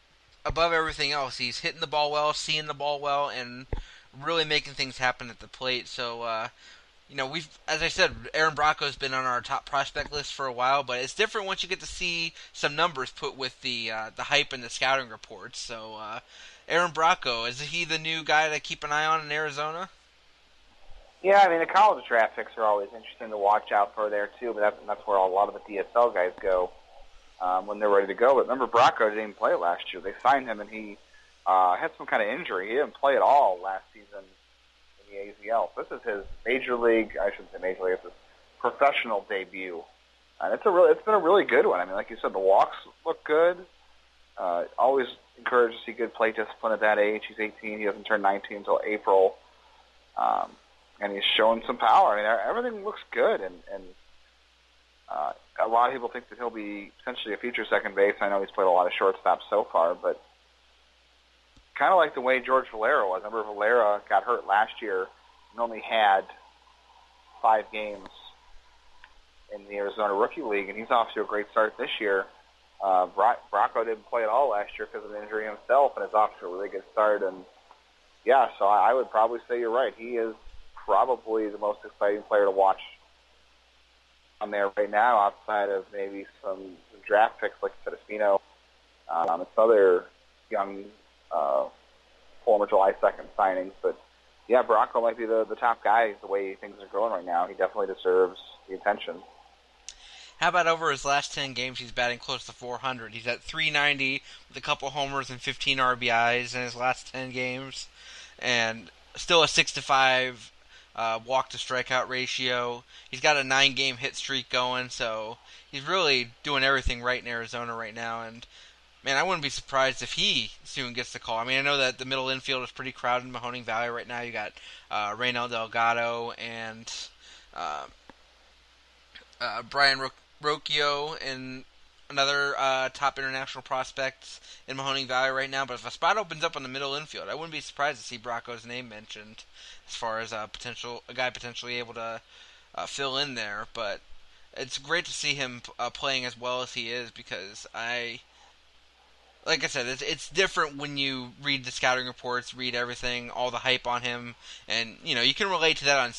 B: above everything else, he's hitting the ball well, seeing the ball well, and really making things happen at the plate. So, uh, you know, we've, as I said, Aaron Bracho's been on our top prospect list for a while, but it's different once you get to see some numbers put with the uh, the hype and the scouting reports. So, uh, Aaron Bracho is he the new guy to keep an eye on in Arizona?
C: Yeah, I mean the college draft picks are always interesting to watch out for there too, but that's, that's where a lot of the DSL guys go um, when they're ready to go. But remember, Bracho didn't play last year. They signed him, and he uh, had some kind of injury. He didn't play at all last season the AZL. So this is his major league. I shouldn't say major league. It's his professional debut, and it's a really, it's been a really good one. I mean, like you said, the walks look good. Uh, always encouraged to see good plate discipline at that age. He's 18. He doesn't turn 19 until April. Um, and he's showing some power. I mean, everything looks good, and and uh, a lot of people think that he'll be potentially a future second base. I know he's played a lot of shortstop so far, but kind of like the way George Valera was. Remember, Valera got hurt last year and only had five games in the Arizona Rookie League, and he's off to a great start this year. Uh, Bra- Bracho didn't play at all last year because of an injury himself, and is off to a really good start. And yeah, so I, I would probably say you're right. He is probably the most exciting player to watch on there right now, outside of maybe some draft picks like Espino, um, and some other young uh, former July 2nd signings. But yeah, Bracho might be the, the top guy the way things are going right now. He definitely deserves the attention.
B: How about over his last 10 games, he's batting close to 400. He's at 390 with a couple homers and 15 RBIs in his last 10 games. And still a 6 to 5 uh, walk to strikeout ratio. He's got a nine game hit streak going, so he's really doing everything right in Arizona right now. And man, I wouldn't be surprised if he soon gets the call. I mean, I know that the middle infield is pretty crowded in Mahoning Valley right now. You got uh, Delgado and uh, uh, Brayan Ro- Rocchio and another uh, top international prospect in Mahoning Valley right now. But if a spot opens up on the middle infield, I wouldn't be surprised to see Bracho's name mentioned as far as a potential a guy potentially able to uh, fill in there. But it's great to see him uh, playing as well as he is because I. Like I said, it's it's different when you read the scouting reports, read everything, all the hype on him, and you know you can relate to that on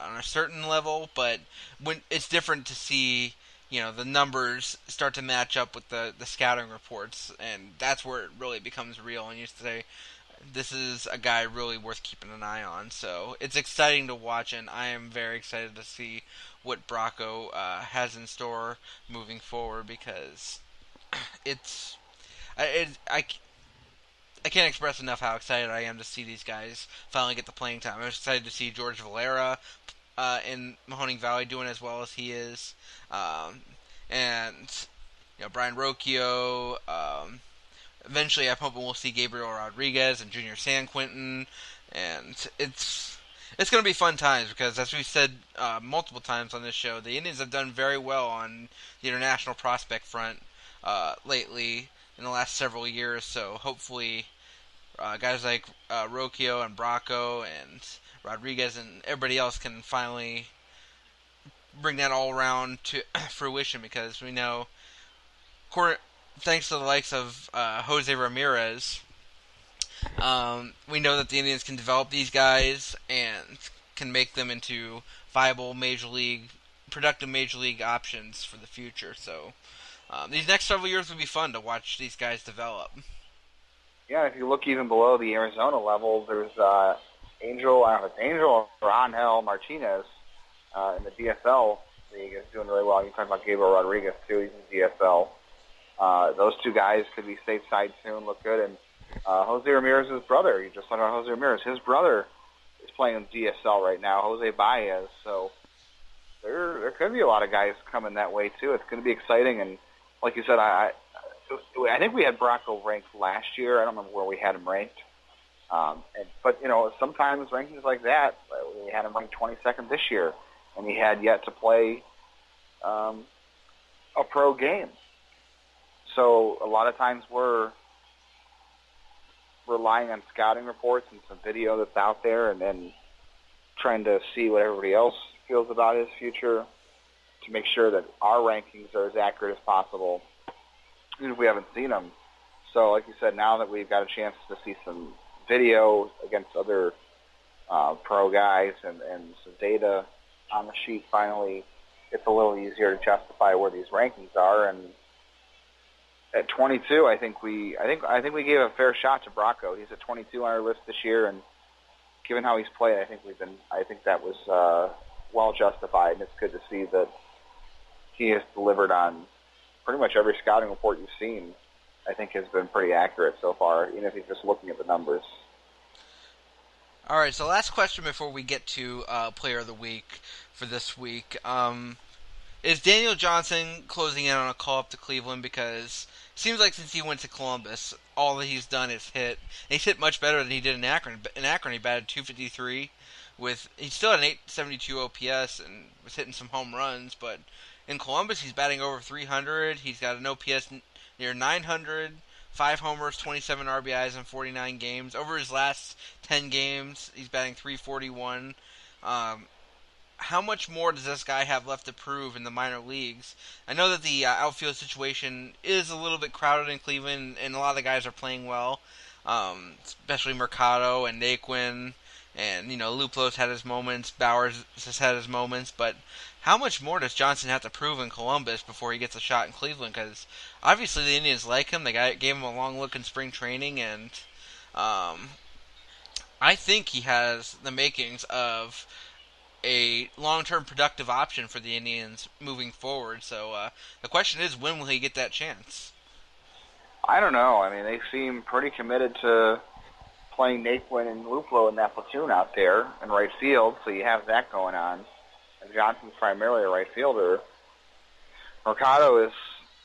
B: on, a certain level. But when it's different to see you know the numbers start to match up with the the scouting reports, and that's where it really becomes real. And you say, this is a guy really worth keeping an eye on. So it's exciting to watch, and I am very excited to see what Bracho uh, has in store moving forward because <clears throat> it's I I. I can't express enough how excited I am to see these guys finally get the playing time. I'm excited to see George Valera uh, in Mahoning Valley doing as well as he is, um, and you know Brayan Rocchio. Um, eventually, I'm hoping we'll see Gabriel Rodriguez and Junior Sanquintin, and it's it's going to be fun times because, as we've said uh, multiple times on this show, the Indians have done very well on the international prospect front uh, lately in the last several years. So hopefully, uh, guys like uh, and Bracho and Rodriguez and everybody else can finally bring that all around to <coughs> fruition because we know, thanks to the likes of uh, Jose Ramirez, um, we know that the Indians can develop these guys and can make them into viable major league, productive major league options for the future. So um, these next several years will be fun to watch these guys develop.
C: Yeah, if you look even below the Arizona level, there's uh, Angel, I don't know if it's Angel or Angel Martinez uh, in the DSL league is doing really well. You talk about Gabriel Rodriguez too; he's in DSL. Uh, those two guys could be stateside soon, look good. And uh, Jose Ramirez's brother, you just talked about Jose Ramirez. His brother is playing in DSL right now, Jose Baez. So there, there could be a lot of guys coming that way too. It's going to be exciting, and like you said, I, I, think we had Bracho ranked last year. I don't remember where we had him ranked. Um, and, but you know, sometimes rankings like that, we had him ranked 22nd this year, and he had yet to play um, a pro game. so a lot of times we're relying on scouting reports and some video that's out there, and then trying to see what everybody else feels about his future to make sure that our rankings are as accurate as possible, even if we haven't seen them. So, like you said, now that we've got a chance to see some video against other uh, pro guys and, and some data on the sheet, finally, it's a little easier to justify where these rankings are. And at 22, I think we, I think, I think we gave a fair shot to Bracho. He's at 22 on our list this year, and given how he's played, I think we've been, I think that was uh, well justified, and it's good to see that he has delivered on pretty much every scouting report you've seen. I think has been pretty accurate so far, even if you're just looking at the numbers.
B: All right, so last question before we get to uh, Player of the Week for this week. Um, is Daniel Johnson closing in on a call up to Cleveland? Because it seems like since he went to Columbus, all that he's done is hit. And he's hit much better than he did in Akron. In Akron, he batted 253 with he still had an 872 OPS and was hitting some home runs, but in Columbus he's batting over 300. He's got an OPS near 900, five homers, 27 RBIs in 49 games. Over his last 10 games, he's batting 341. Um, how much more does this guy have left to prove in the minor leagues? I know that the uh, outfield situation is a little bit crowded in Cleveland, and a lot of the guys are playing well, um, especially Mercado and Naquin, and you know Luplow's had his moments, Bauers has had his moments, but how much more does Johnson have to prove in Columbus before he gets a shot in Cleveland? Because obviously the Indians like him. They got, gave him a long look in spring training, and um, I think he has the makings of a long-term productive option for the Indians moving forward. So uh, the question is, when will he get that chance?
C: I don't know. I mean, they seem pretty committed to playing Naquin and Luplow in that platoon out there in right field, so you have that going on. Johnson's primarily a right fielder. Mercado is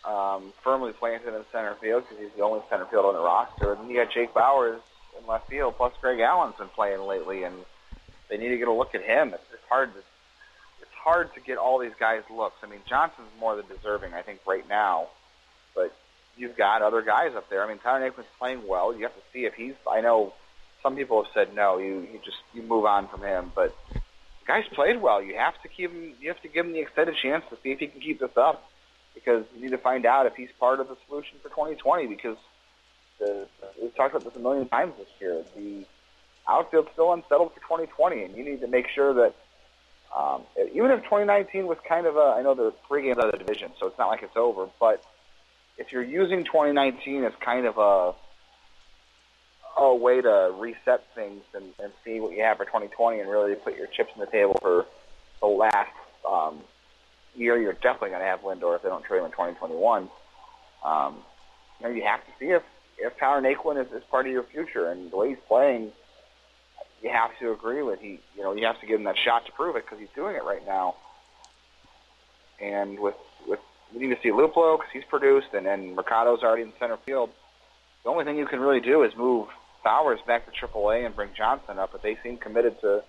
C: um, firmly planted in center field because he's the only center fielder on the roster. And then you got Jake Bauers in left field, plus Greg Allen's been playing lately, and they need to get a look at him. It's, it's hard to it's hard to get all these guys looks. I mean, Johnson's more the deserving, I think, right now. But you've got other guys up there. I mean, Tyler Naquin's playing well. You have to see if he's. I know some people have said no. You you just you move on from him, but guy's played well. You have to keep him. You have to give him the extended chance to see if he can keep this up, because you need to find out if he's part of the solution for 2020. Because the, we've talked about this a million times this year. The outfield's still unsettled for 2020, and you need to make sure that um, even if 2019 was kind of a, I know there's three games out of the division, so it's not like it's over, but if you're using 2019 as kind of a a way to reset things and, and see what you have for 2020 and really put your chips on the table for the last um, year, you're definitely going to have Lindor if they don't trade him in 2021. Um, you know, you have to see if if Tyler Naquin is, is part of your future, and the way he's playing, you have to agree with he. You know, you have to give him that shot to prove it because he's doing it right now. And with with we need to see Luplow because he's produced, and then Mercado's already in center field. The only thing you can really do is move Bauers back to AAA and bring Johnson up, but they seem committed to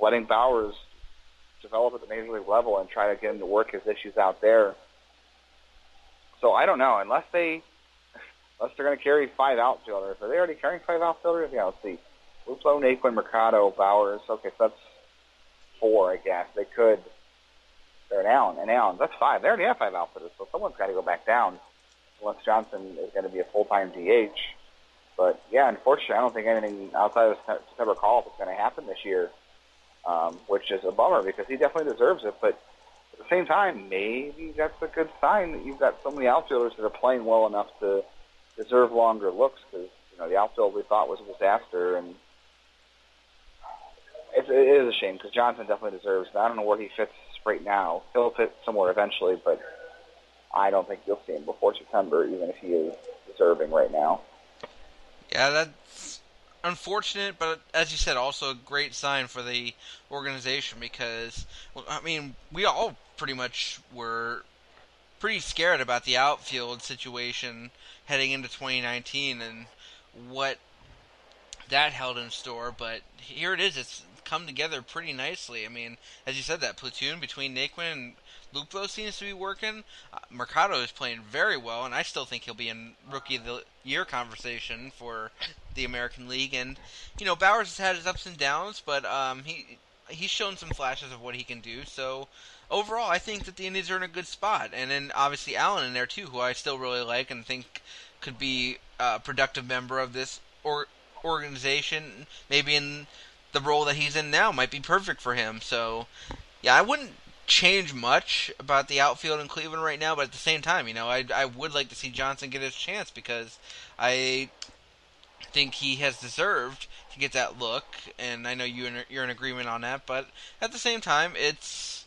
C: letting Bauers develop at the major league level and try to get him to work his issues out there. So I don't know unless they <laughs> unless they're going to carry five outfielders. Are they already carrying five outfielders? Yeah, let's see. Luplow, Naquin, Mercado, Bauers. Okay, so that's four, I guess. They could. They're an Allen, and Allen. That's five. They already have five outfielders, so someone's got to go back down. Unless Johnson is going to be a full-time DH. But yeah, unfortunately, I don't think anything outside of September call is going to happen this year, um, which is a bummer because he definitely deserves it. But at the same time, maybe that's a good sign that you've got so many outfielders that are playing well enough to deserve longer looks because you know the outfield we thought was a disaster and it's, it is a shame because Johnson definitely deserves. it. I don't know where he fits right now. He'll fit somewhere eventually, but I don't think you'll see him before September, even if he is deserving right now.
B: Yeah, that's unfortunate, but as you said, also a great sign for the organization because, well, I mean, we all pretty much were pretty scared about the outfield situation heading into 2019 and what that held in store. But here it is; it's come together pretty nicely. I mean, as you said, that platoon between Naquin and Luplow seems to be working. Uh, Mercado is playing very well, and I still think he'll be in Rookie of the Year conversation for the American League. And you know, Bauers has had his ups and downs, but um, he he's shown some flashes of what he can do. So overall, I think that the Indians are in a good spot, and then obviously Allen in there too, who I still really like and think could be a productive member of this or organization. Maybe in the role that he's in now might be perfect for him. So yeah, I wouldn't change much about the outfield in Cleveland right now, but at the same time, you know, I I would like to see Johnson get his chance because I think he has deserved to get that look, and I know you you're in agreement on that. But at the same time, it's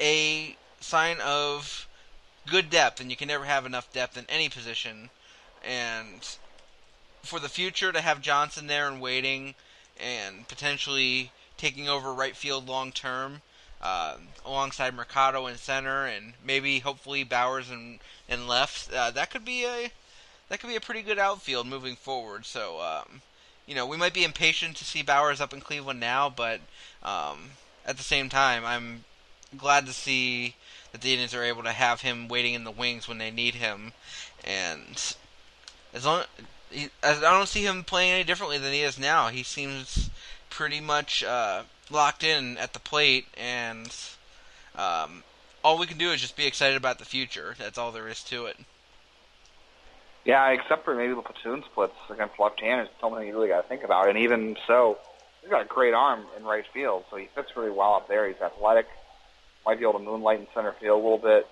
B: a sign of good depth, and you can never have enough depth in any position. And for the future, to have Johnson there and waiting, and potentially taking over right field long term, uh, alongside Mercado in center, and maybe hopefully Bauers and and left, uh, that could be a that could be a pretty good outfield moving forward. So, um, you know, we might be impatient to see Bauers up in Cleveland now, but um, at the same time, I'm glad to see that the Indians are able to have him waiting in the wings when they need him, and as long as I don't see him playing any differently than he is now. He seems pretty much uh, locked in at the plate, and um, all we can do is just be excited about the future. That's all there is to it.
C: Yeah, except for maybe the platoon splits against left-handers, it's something you really got to think about. And even so, he's got a great arm in right field, so he fits really well up there. He's athletic, might be able to moonlight in center field a little bit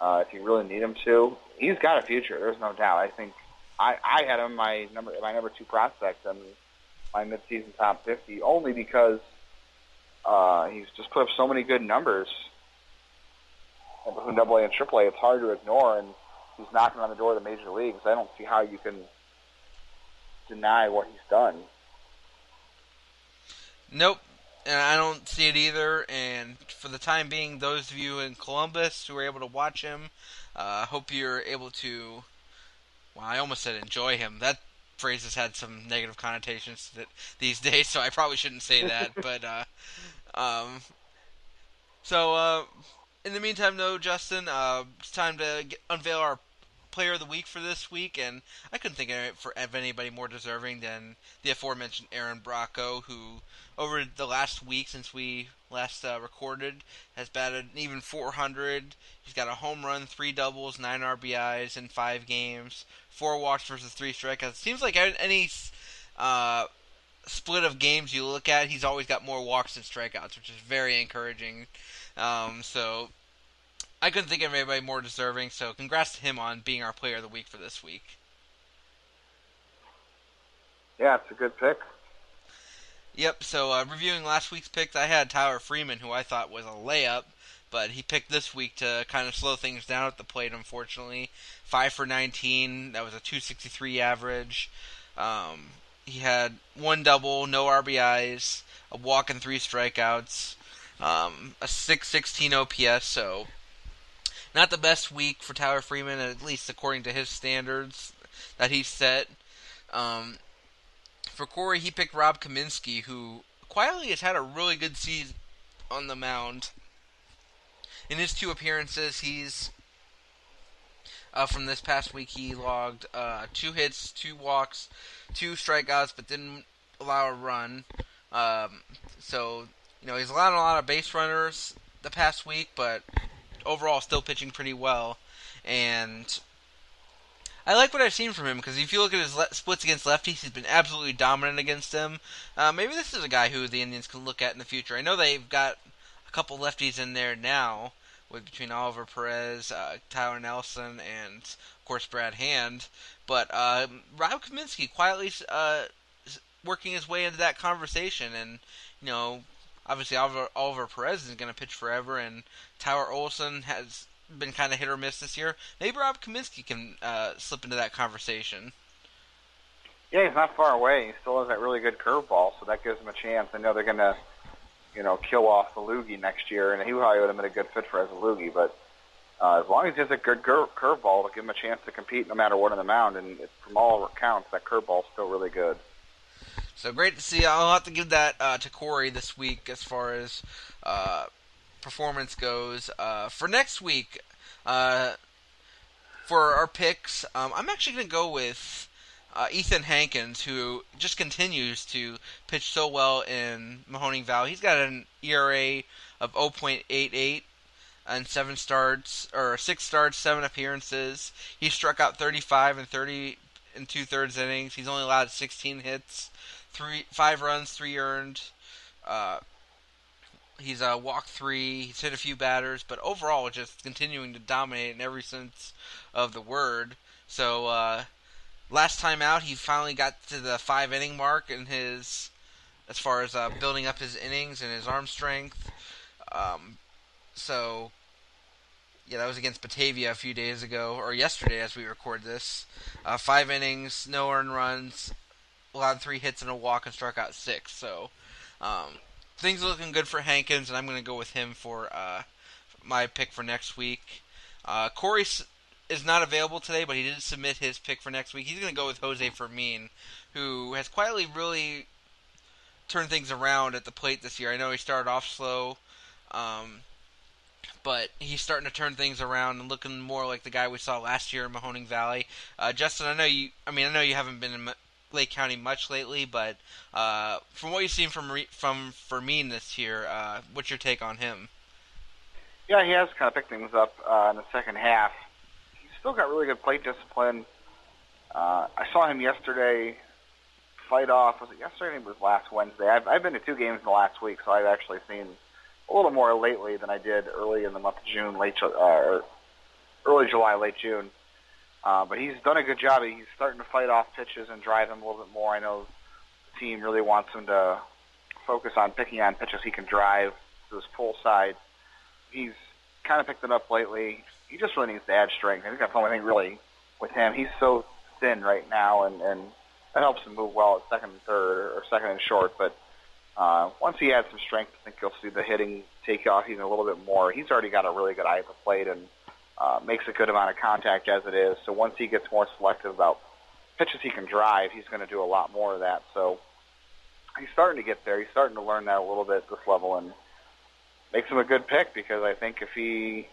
C: uh, if you really need him to. He's got a future. There's no doubt. I think I, I had him my number my number two prospect and my midseason top 50 only because uh, he's just put up so many good numbers between Double A and Triple A. It's hard to ignore, and he's knocking on the door of the major leagues. I don't see how you can deny what he's done.
B: Nope, and I don't see it either. And for the time being, those of you in Columbus who are able to watch him, uh, hope you're able to. Well, I almost said enjoy him. That phrase has had some negative connotations that, these <laughs> days, so I probably shouldn't say that. <laughs> but uh, um, so uh, in the meantime, though, Justin, uh, it's time to get, unveil our player of the week for this week, and I couldn't think of, it for, of anybody more deserving than the aforementioned Aaron Bracho, who over the last week since we last uh, recorded has batted an even 400. He's got a home run, three doubles, nine RBIs in five games, four walks versus three strikeouts. It seems like any uh, split of games you look at, he's always got more walks than strikeouts, which is very encouraging. Um, so I couldn't think of anybody more deserving. So congrats to him on being our player of the week for this week.
C: Yeah, it's a good pick.
B: Yep. So uh, reviewing last week's picks, I had Tyler Freeman, who I thought was a layup, but he picked this week to kind of slow things down at the plate. Unfortunately, five for 19. That was a 263 average. Um, he had one double, no RBIs, a walk and three strikeouts, um, a 616 OPS. So not the best week for Tyler Freeman, at least according to his standards that he set. Um, for Corey, he picked Rob Kaminsky, who quietly has had a really good season on the mound. In his two appearances, he's uh, from this past week, he logged uh, two hits, two walks, two strikeouts, but didn't allow a run. Um, so you know he's allowed a lot of base runners the past week, but overall still pitching pretty well. And I like what I've seen from him because if you look at his le- splits against lefties, he's been absolutely dominant against them. Uh, maybe this is a guy who the Indians can look at in the future. I know they've got a couple lefties in there now, with between Oliver Perez, uh, Tyler Nelson, and of course Brad Hand. But uh, Rob Kaminsky quietly uh, working his way into that conversation, and you know, obviously Oliver, Oliver Perez isn't going to pitch forever, and Tyler Olson has been kind of hit or miss this year. Maybe Rob Kaminsky can uh, slip into that conversation.
C: Yeah, he's not far away. He still has that really good curveball, so that gives him a chance. I know they're going to, you know, kill off the loogie next year, and he probably would have been a good fit for as a loogie. But uh, as long as he has a good cur- curveball, to give him a chance to compete no matter what on the mound. And it, from all accounts, that curveball is still really good.
B: So great to see. I'll have to give that uh, to Corey this week as far as uh, performance goes. Uh, for next week, uh, for our picks, um, I'm actually going to go with uh, Ethan Hankins, who just continues to pitch so well in Mahoning Valley. He's got an ERA of 0.88 and seven starts or six starts, seven appearances. He struck out 35 and 30 and two thirds innings. He's only allowed 16 hits, three five runs, three earned. Uh, he's uh, walked three. He's hit a few batters, but overall, just continuing to dominate in every sense of the word. So uh, last time out, he finally got to the five inning mark in his as far as uh, building up his innings and his arm strength. Um, so yeah, that was against Batavia a few days ago, or yesterday as we record this. Uh, five innings, no earned runs, allowed three hits and a walk, and struck out six. So um, things are looking good for Hankins, and I'm going to go with him for uh, my pick for next week. Uh, Corey is not available today, but he did submit his pick for next week. He's going to go with Jose Fermin, who has quietly really turned things around at the plate this year. I know he started off slow. Um, but he's starting to turn things around and looking more like the guy we saw last year in Mahoning Valley. Uh, Justin, I know you. I mean, I know you haven't been in Lake County much lately, but uh, from what you've seen from from Fermin this year, uh, what's your take on him?
C: Yeah, he has kind of picked things up uh, in the second half. Still got really good plate discipline. Uh, I saw him yesterday fight off. Was it yesterday? It was last Wednesday. I've, I've been to two games in the last week, so I've actually seen a little more lately than I did early in the month of June, late uh, early July, late June. Uh, but he's done a good job. He's starting to fight off pitches and drive them a little bit more. I know the team really wants him to focus on picking on pitches he can drive to his pull side. He's kind of picked it up lately. He just really needs to add strength. I think that's the only thing really with him. He's so thin right now, and and that helps him move well at second and third or second and short. But uh, once he adds some strength, I think you'll see the hitting take off even a little bit more. He's already got a really good eye at the plate and uh, makes a good amount of contact as it is. So once he gets more selective about pitches he can drive, he's going to do a lot more of that. So he's starting to get there. He's starting to learn that a little bit at this level, and makes him a good pick because I think if he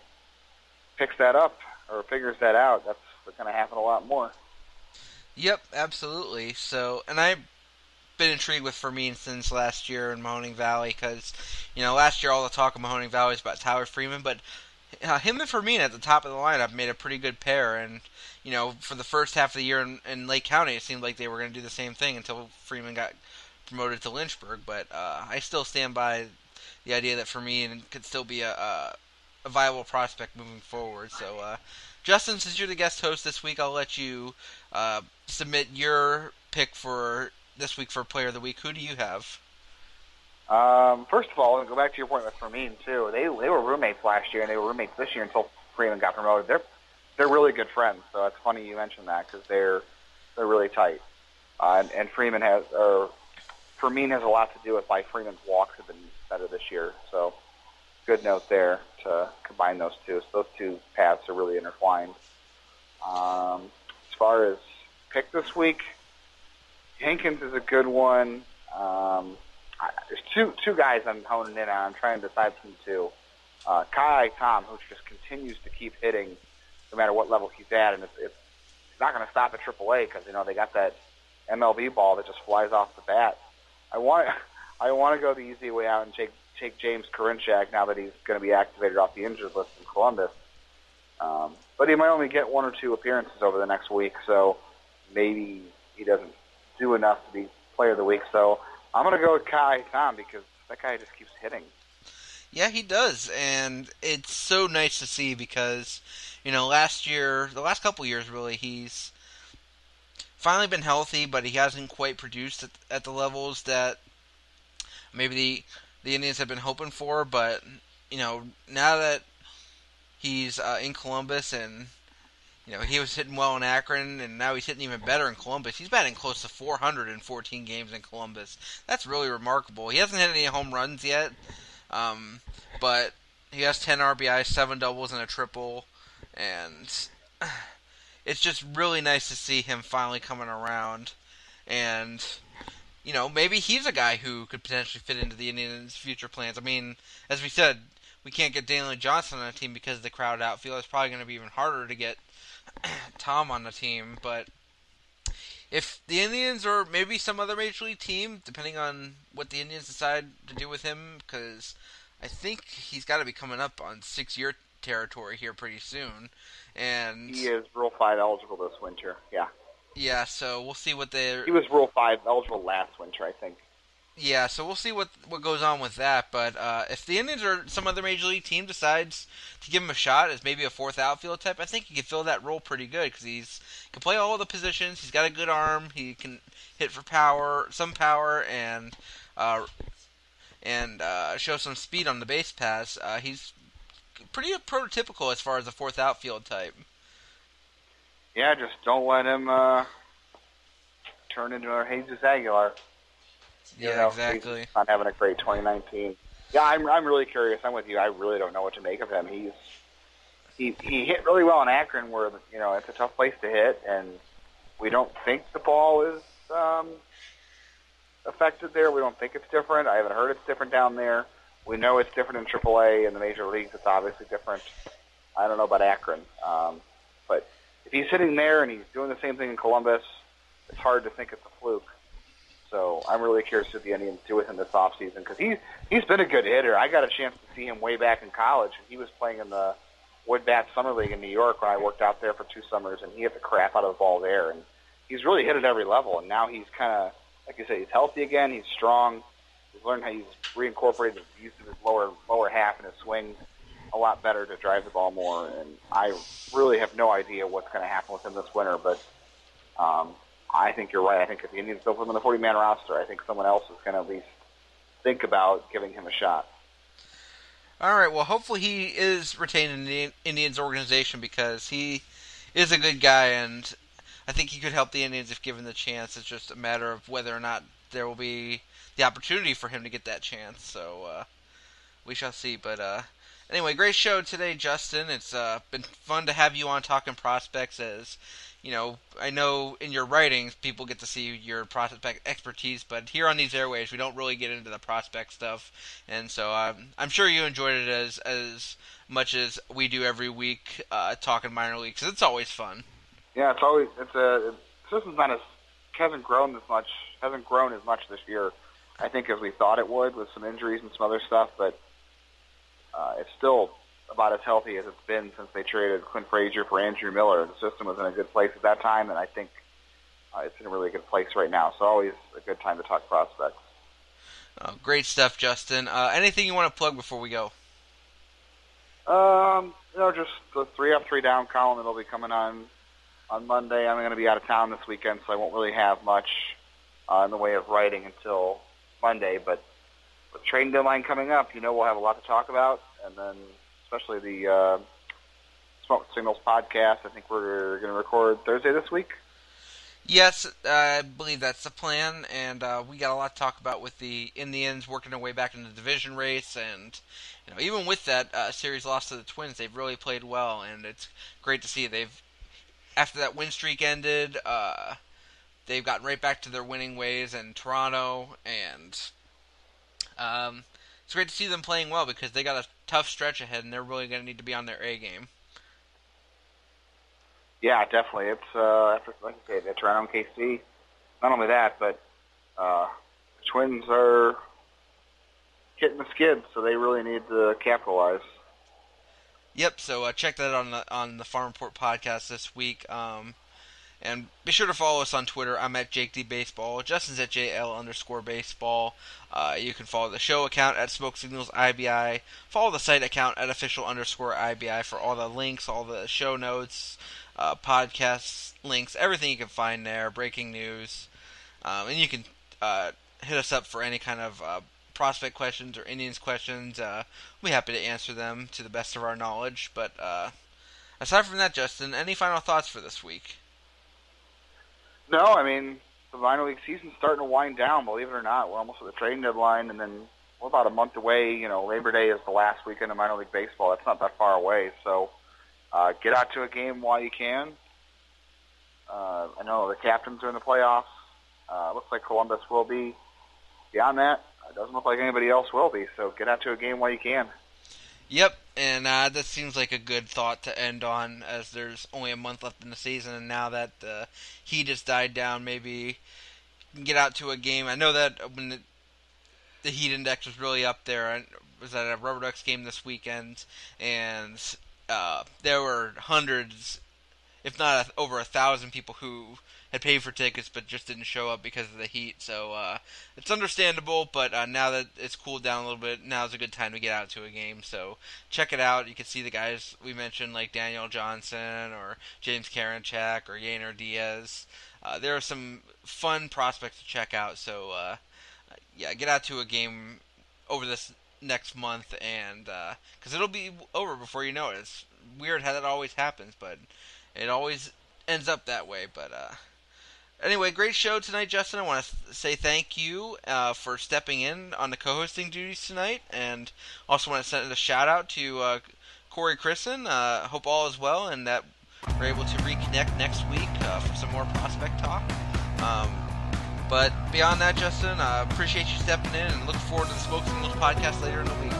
C: picks that up or figures that out, that's what's going to happen a lot more.
B: Yep, absolutely. So, and I've been intrigued with Fermin since last year in Mahoning Valley because, you know, last year all the talk of Mahoning Valley was about Tyler Freeman, but uh, him and Fermin at the top of the lineup made a pretty good pair. And, you know, for the first half of the year in, in Lake County, it seemed like they were going to do the same thing until Freeman got promoted to Lynchburg. But uh, I still stand by the idea that Fermin could still be a, a, a viable prospect moving forward. So, uh, Justin, since you're the guest host this week, I'll let you uh, submit your pick for this week for Player of the Week. Who do you have?
C: Um, first of all, and go back to your point with Fermin too. They they were roommates last year, and they were roommates this year until Freeman got promoted. They're they're really good friends, so it's funny you mentioned that because they're they're really tight. Uh, and, and Freeman has or Fermin has a lot to do with why Freeman's walks have been better this year. So good note there to combine those two. So those two paths are really intertwined. Um, as far as pick this week, Hankins is a good one. Um, I, there's two two guys I'm honing in on. I'm trying to decide between two. Uh, Ka'ai Tom, who just continues to keep hitting no matter what level he's at, and it's, it's, it's not going to stop at AAA because you know they got that MLB ball that just flies off the bat. I want <laughs> I want to go the easy way out and take take James Karinchak now that he's going to be activated off the injured list in Columbus. Um, but he might only get one or two appearances over the next week, so maybe he doesn't do enough to be player of the week. So I'm going to go with Ka'ai Tom because that guy just keeps hitting.
B: Yeah, he does, and it's so nice to see because, you know, last year, the last couple years, really, he's finally been healthy, but he hasn't quite produced at, at the levels that maybe the the Indians have been hoping for. But you know, now that he's uh, in Columbus and you know he was hitting well in Akron, and now he's hitting even better in Columbus. He's batting close to 400 in 14 games in Columbus. That's really remarkable. He hasn't hit any home runs yet, um, but he has 10 RBI, seven doubles, and a triple, and <sighs> it's just really nice to see him finally coming around. And you know, maybe he's a guy who could potentially fit into the Indians' future plans. I mean, as we said, we can't get Daniel Johnson on a team because of the crowded outfield. It's probably going to be even harder to get <clears throat> Tom on the team. But if the Indians or maybe some other major league team, depending on what the Indians decide to do with him, because I think he's got to be coming up on six-year territory here pretty soon. And
C: He is Rule 5 eligible this winter. Yeah.
B: Yeah, so we'll see what they
C: He was Rule 5 eligible last winter, I think.
B: Yeah, so we'll see what what goes on with that. But uh, if the Indians or some other major league team decides to give him a shot as maybe a fourth outfield type, I think he could fill that role pretty good because he's can play all the positions. He's got a good arm. He can hit for power, some power, and uh, and uh, show some speed on the base pass. Uh, he's pretty prototypical as far as a fourth outfield type.
C: Yeah, just don't let him uh, turn into a Jesus Aguilar. You
B: Yeah,
C: know,
B: exactly.
C: Not having a great 2019. Yeah, I'm I'm really curious. I'm with you. I really don't know what to make of him. He's he he hit really well in Akron, where you know it's a tough place to hit, and we don't think the ball is um, affected there. We don't think it's different. I haven't heard it's different down there. We know it's different in AAA and the major leagues. It's obviously different. I don't know about Akron, um, if he's sitting there and he's doing the same thing in Columbus, it's hard to think it's a fluke. So I'm really curious what the Indians do with him this offseason because he he's been a good hitter. I got a chance to see him way back in college. He was playing in the Wood Bat Summer League in New York when I worked out there for two summers, and he hit the crap out of the ball there. And he's really hit at every level. And now he's kind of like you say, he's healthy again. He's strong. He's learned how he's reincorporated the use of his lower lower half in his swing a lot better to drive the ball more. And I really have no idea what's going to happen with him this winter, but um, I think you're right. I think if the Indians don't put him on the 40-man roster, I think someone else is going to at least think about giving him a shot.
B: All right. Well, hopefully he is retained in the Indians organization because he is a good guy, and I think he could help the Indians if given the chance. It's just a matter of whether or not there will be the opportunity for him to get that chance. So uh, we shall see. But uh, anyway, great show today, Justin. It's uh, been fun to have you on talking prospects. As you know, I know in your writings people get to see your prospect expertise, but here on these airways we don't really get into the prospect stuff, and so um, I'm sure you enjoyed it as as much as we do every week uh, talking minor leagues. it's always fun.
C: Yeah, it's always it's a the system's not as hasn't grown as much hasn't grown as much this year. I think as we thought it would with some injuries and some other stuff, but uh, it's still about as healthy as it's been since they traded Clint Frazier for Andrew Miller. The system was in a good place at that time, and I think uh, it's in a really good place right now. So always a good time to talk prospects.
B: Uh, great stuff, Justin. Uh, anything you want to plug before we go?
C: Um, you know, just the three up, three down column that'll be coming on on Monday. I'm going to be out of town this weekend, so I won't really have much uh, in the way of writing until Monday. But with trading deadline coming up, you know, we'll have a lot to talk about, and then especially the uh, Smoke Signals podcast. I think we're going to record Thursday this week.
B: Yes, I believe that's the plan, and uh, we got a lot to talk about with the Indians working their way back in the division race, and you know, even with that uh, series loss to the Twins, they've really played well, and it's great to see they've after that win streak ended, uh, they've gotten right back to their winning ways in Toronto, and um, it's great to see them playing well because they got a tough stretch ahead, and they're really going to need to be on their A game.
C: Yeah, definitely. It's uh, after like I Toronto and KC. Not only that, but uh, the Twins are hitting the skids, so they really need to capitalize.
B: Yep. So uh, check that on the on the Farm Report podcast this week. Um, and be sure to follow us on Twitter. I'm at Jake D Baseball. Justin's at JL underscore baseball. Uh, you can follow the show account at Smoke Signals IBI. Follow the site account at official underscore IBI for all the links, all the show notes, uh, podcasts, links, everything you can find there. Breaking news, um, and you can uh, hit us up for any kind of uh, prospect questions or Indians questions. Uh, be happy to answer them to the best of our knowledge. But uh, aside from that, Justin, any final thoughts for this week?
C: No, I mean the minor league season's starting to wind down. Believe it or not, we're almost at the trading deadline, and then we're about a month away. You know, Labor Day is the last weekend of minor league baseball. That's not that far away. So uh, get out to a game while you can. Uh, I know the captains are in the playoffs. Uh, looks like Columbus will be. Beyond that, it doesn't look like anybody else will be. So get out to a game while you can.
B: Yep, and uh, that seems like a good thought to end on, as there's only a month left in the season, and now that the heat has died down, maybe get out to a game. I know that when the, the heat index was really up there, was at a Rubber Ducks game this weekend, and uh, there were hundreds, if not over a thousand people who had paid for tickets but just didn't show up because of the heat. So uh, it's understandable, but uh, now that it's cooled down a little bit, now's a good time to get out to a game. So check it out. You can see the guys we mentioned, like Daniel Johnson or James Karinchak or Yainer Diaz. Uh, there are some fun prospects to check out. So uh, yeah, get out to a game over this next month, and because it'll be over before you know it. It's weird how that always happens, but it always ends up that way. But uh, Anyway, great show tonight, Justin. I want to say thank you uh, for stepping in on the co-hosting duties tonight, and also want to send a shout out to uh, Corey Christen. Uh, hope all is well, and that we're able to reconnect next week uh, for some more prospect talk. Um, but beyond that, Justin, uh, appreciate you stepping in, and look forward to the Smoke Signals podcast later in the week.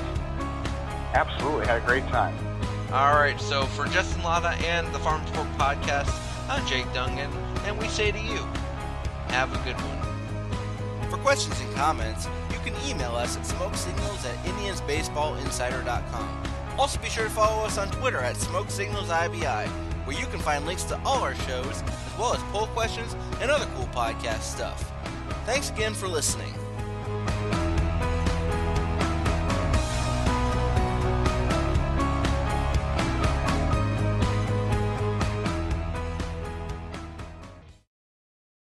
C: Absolutely, had a great time.
B: All right, so for Justin Lada and the Farm Report podcast, I'm Jake Dungan, and we say to you, have a good one.
A: For questions and comments, you can email us at smokesignals at indiansbaseballinsider.com. Also be sure to follow us on Twitter at smokesignalsibi, where you can find links to all our shows, as well as poll questions and other cool podcast stuff. Thanks again for listening.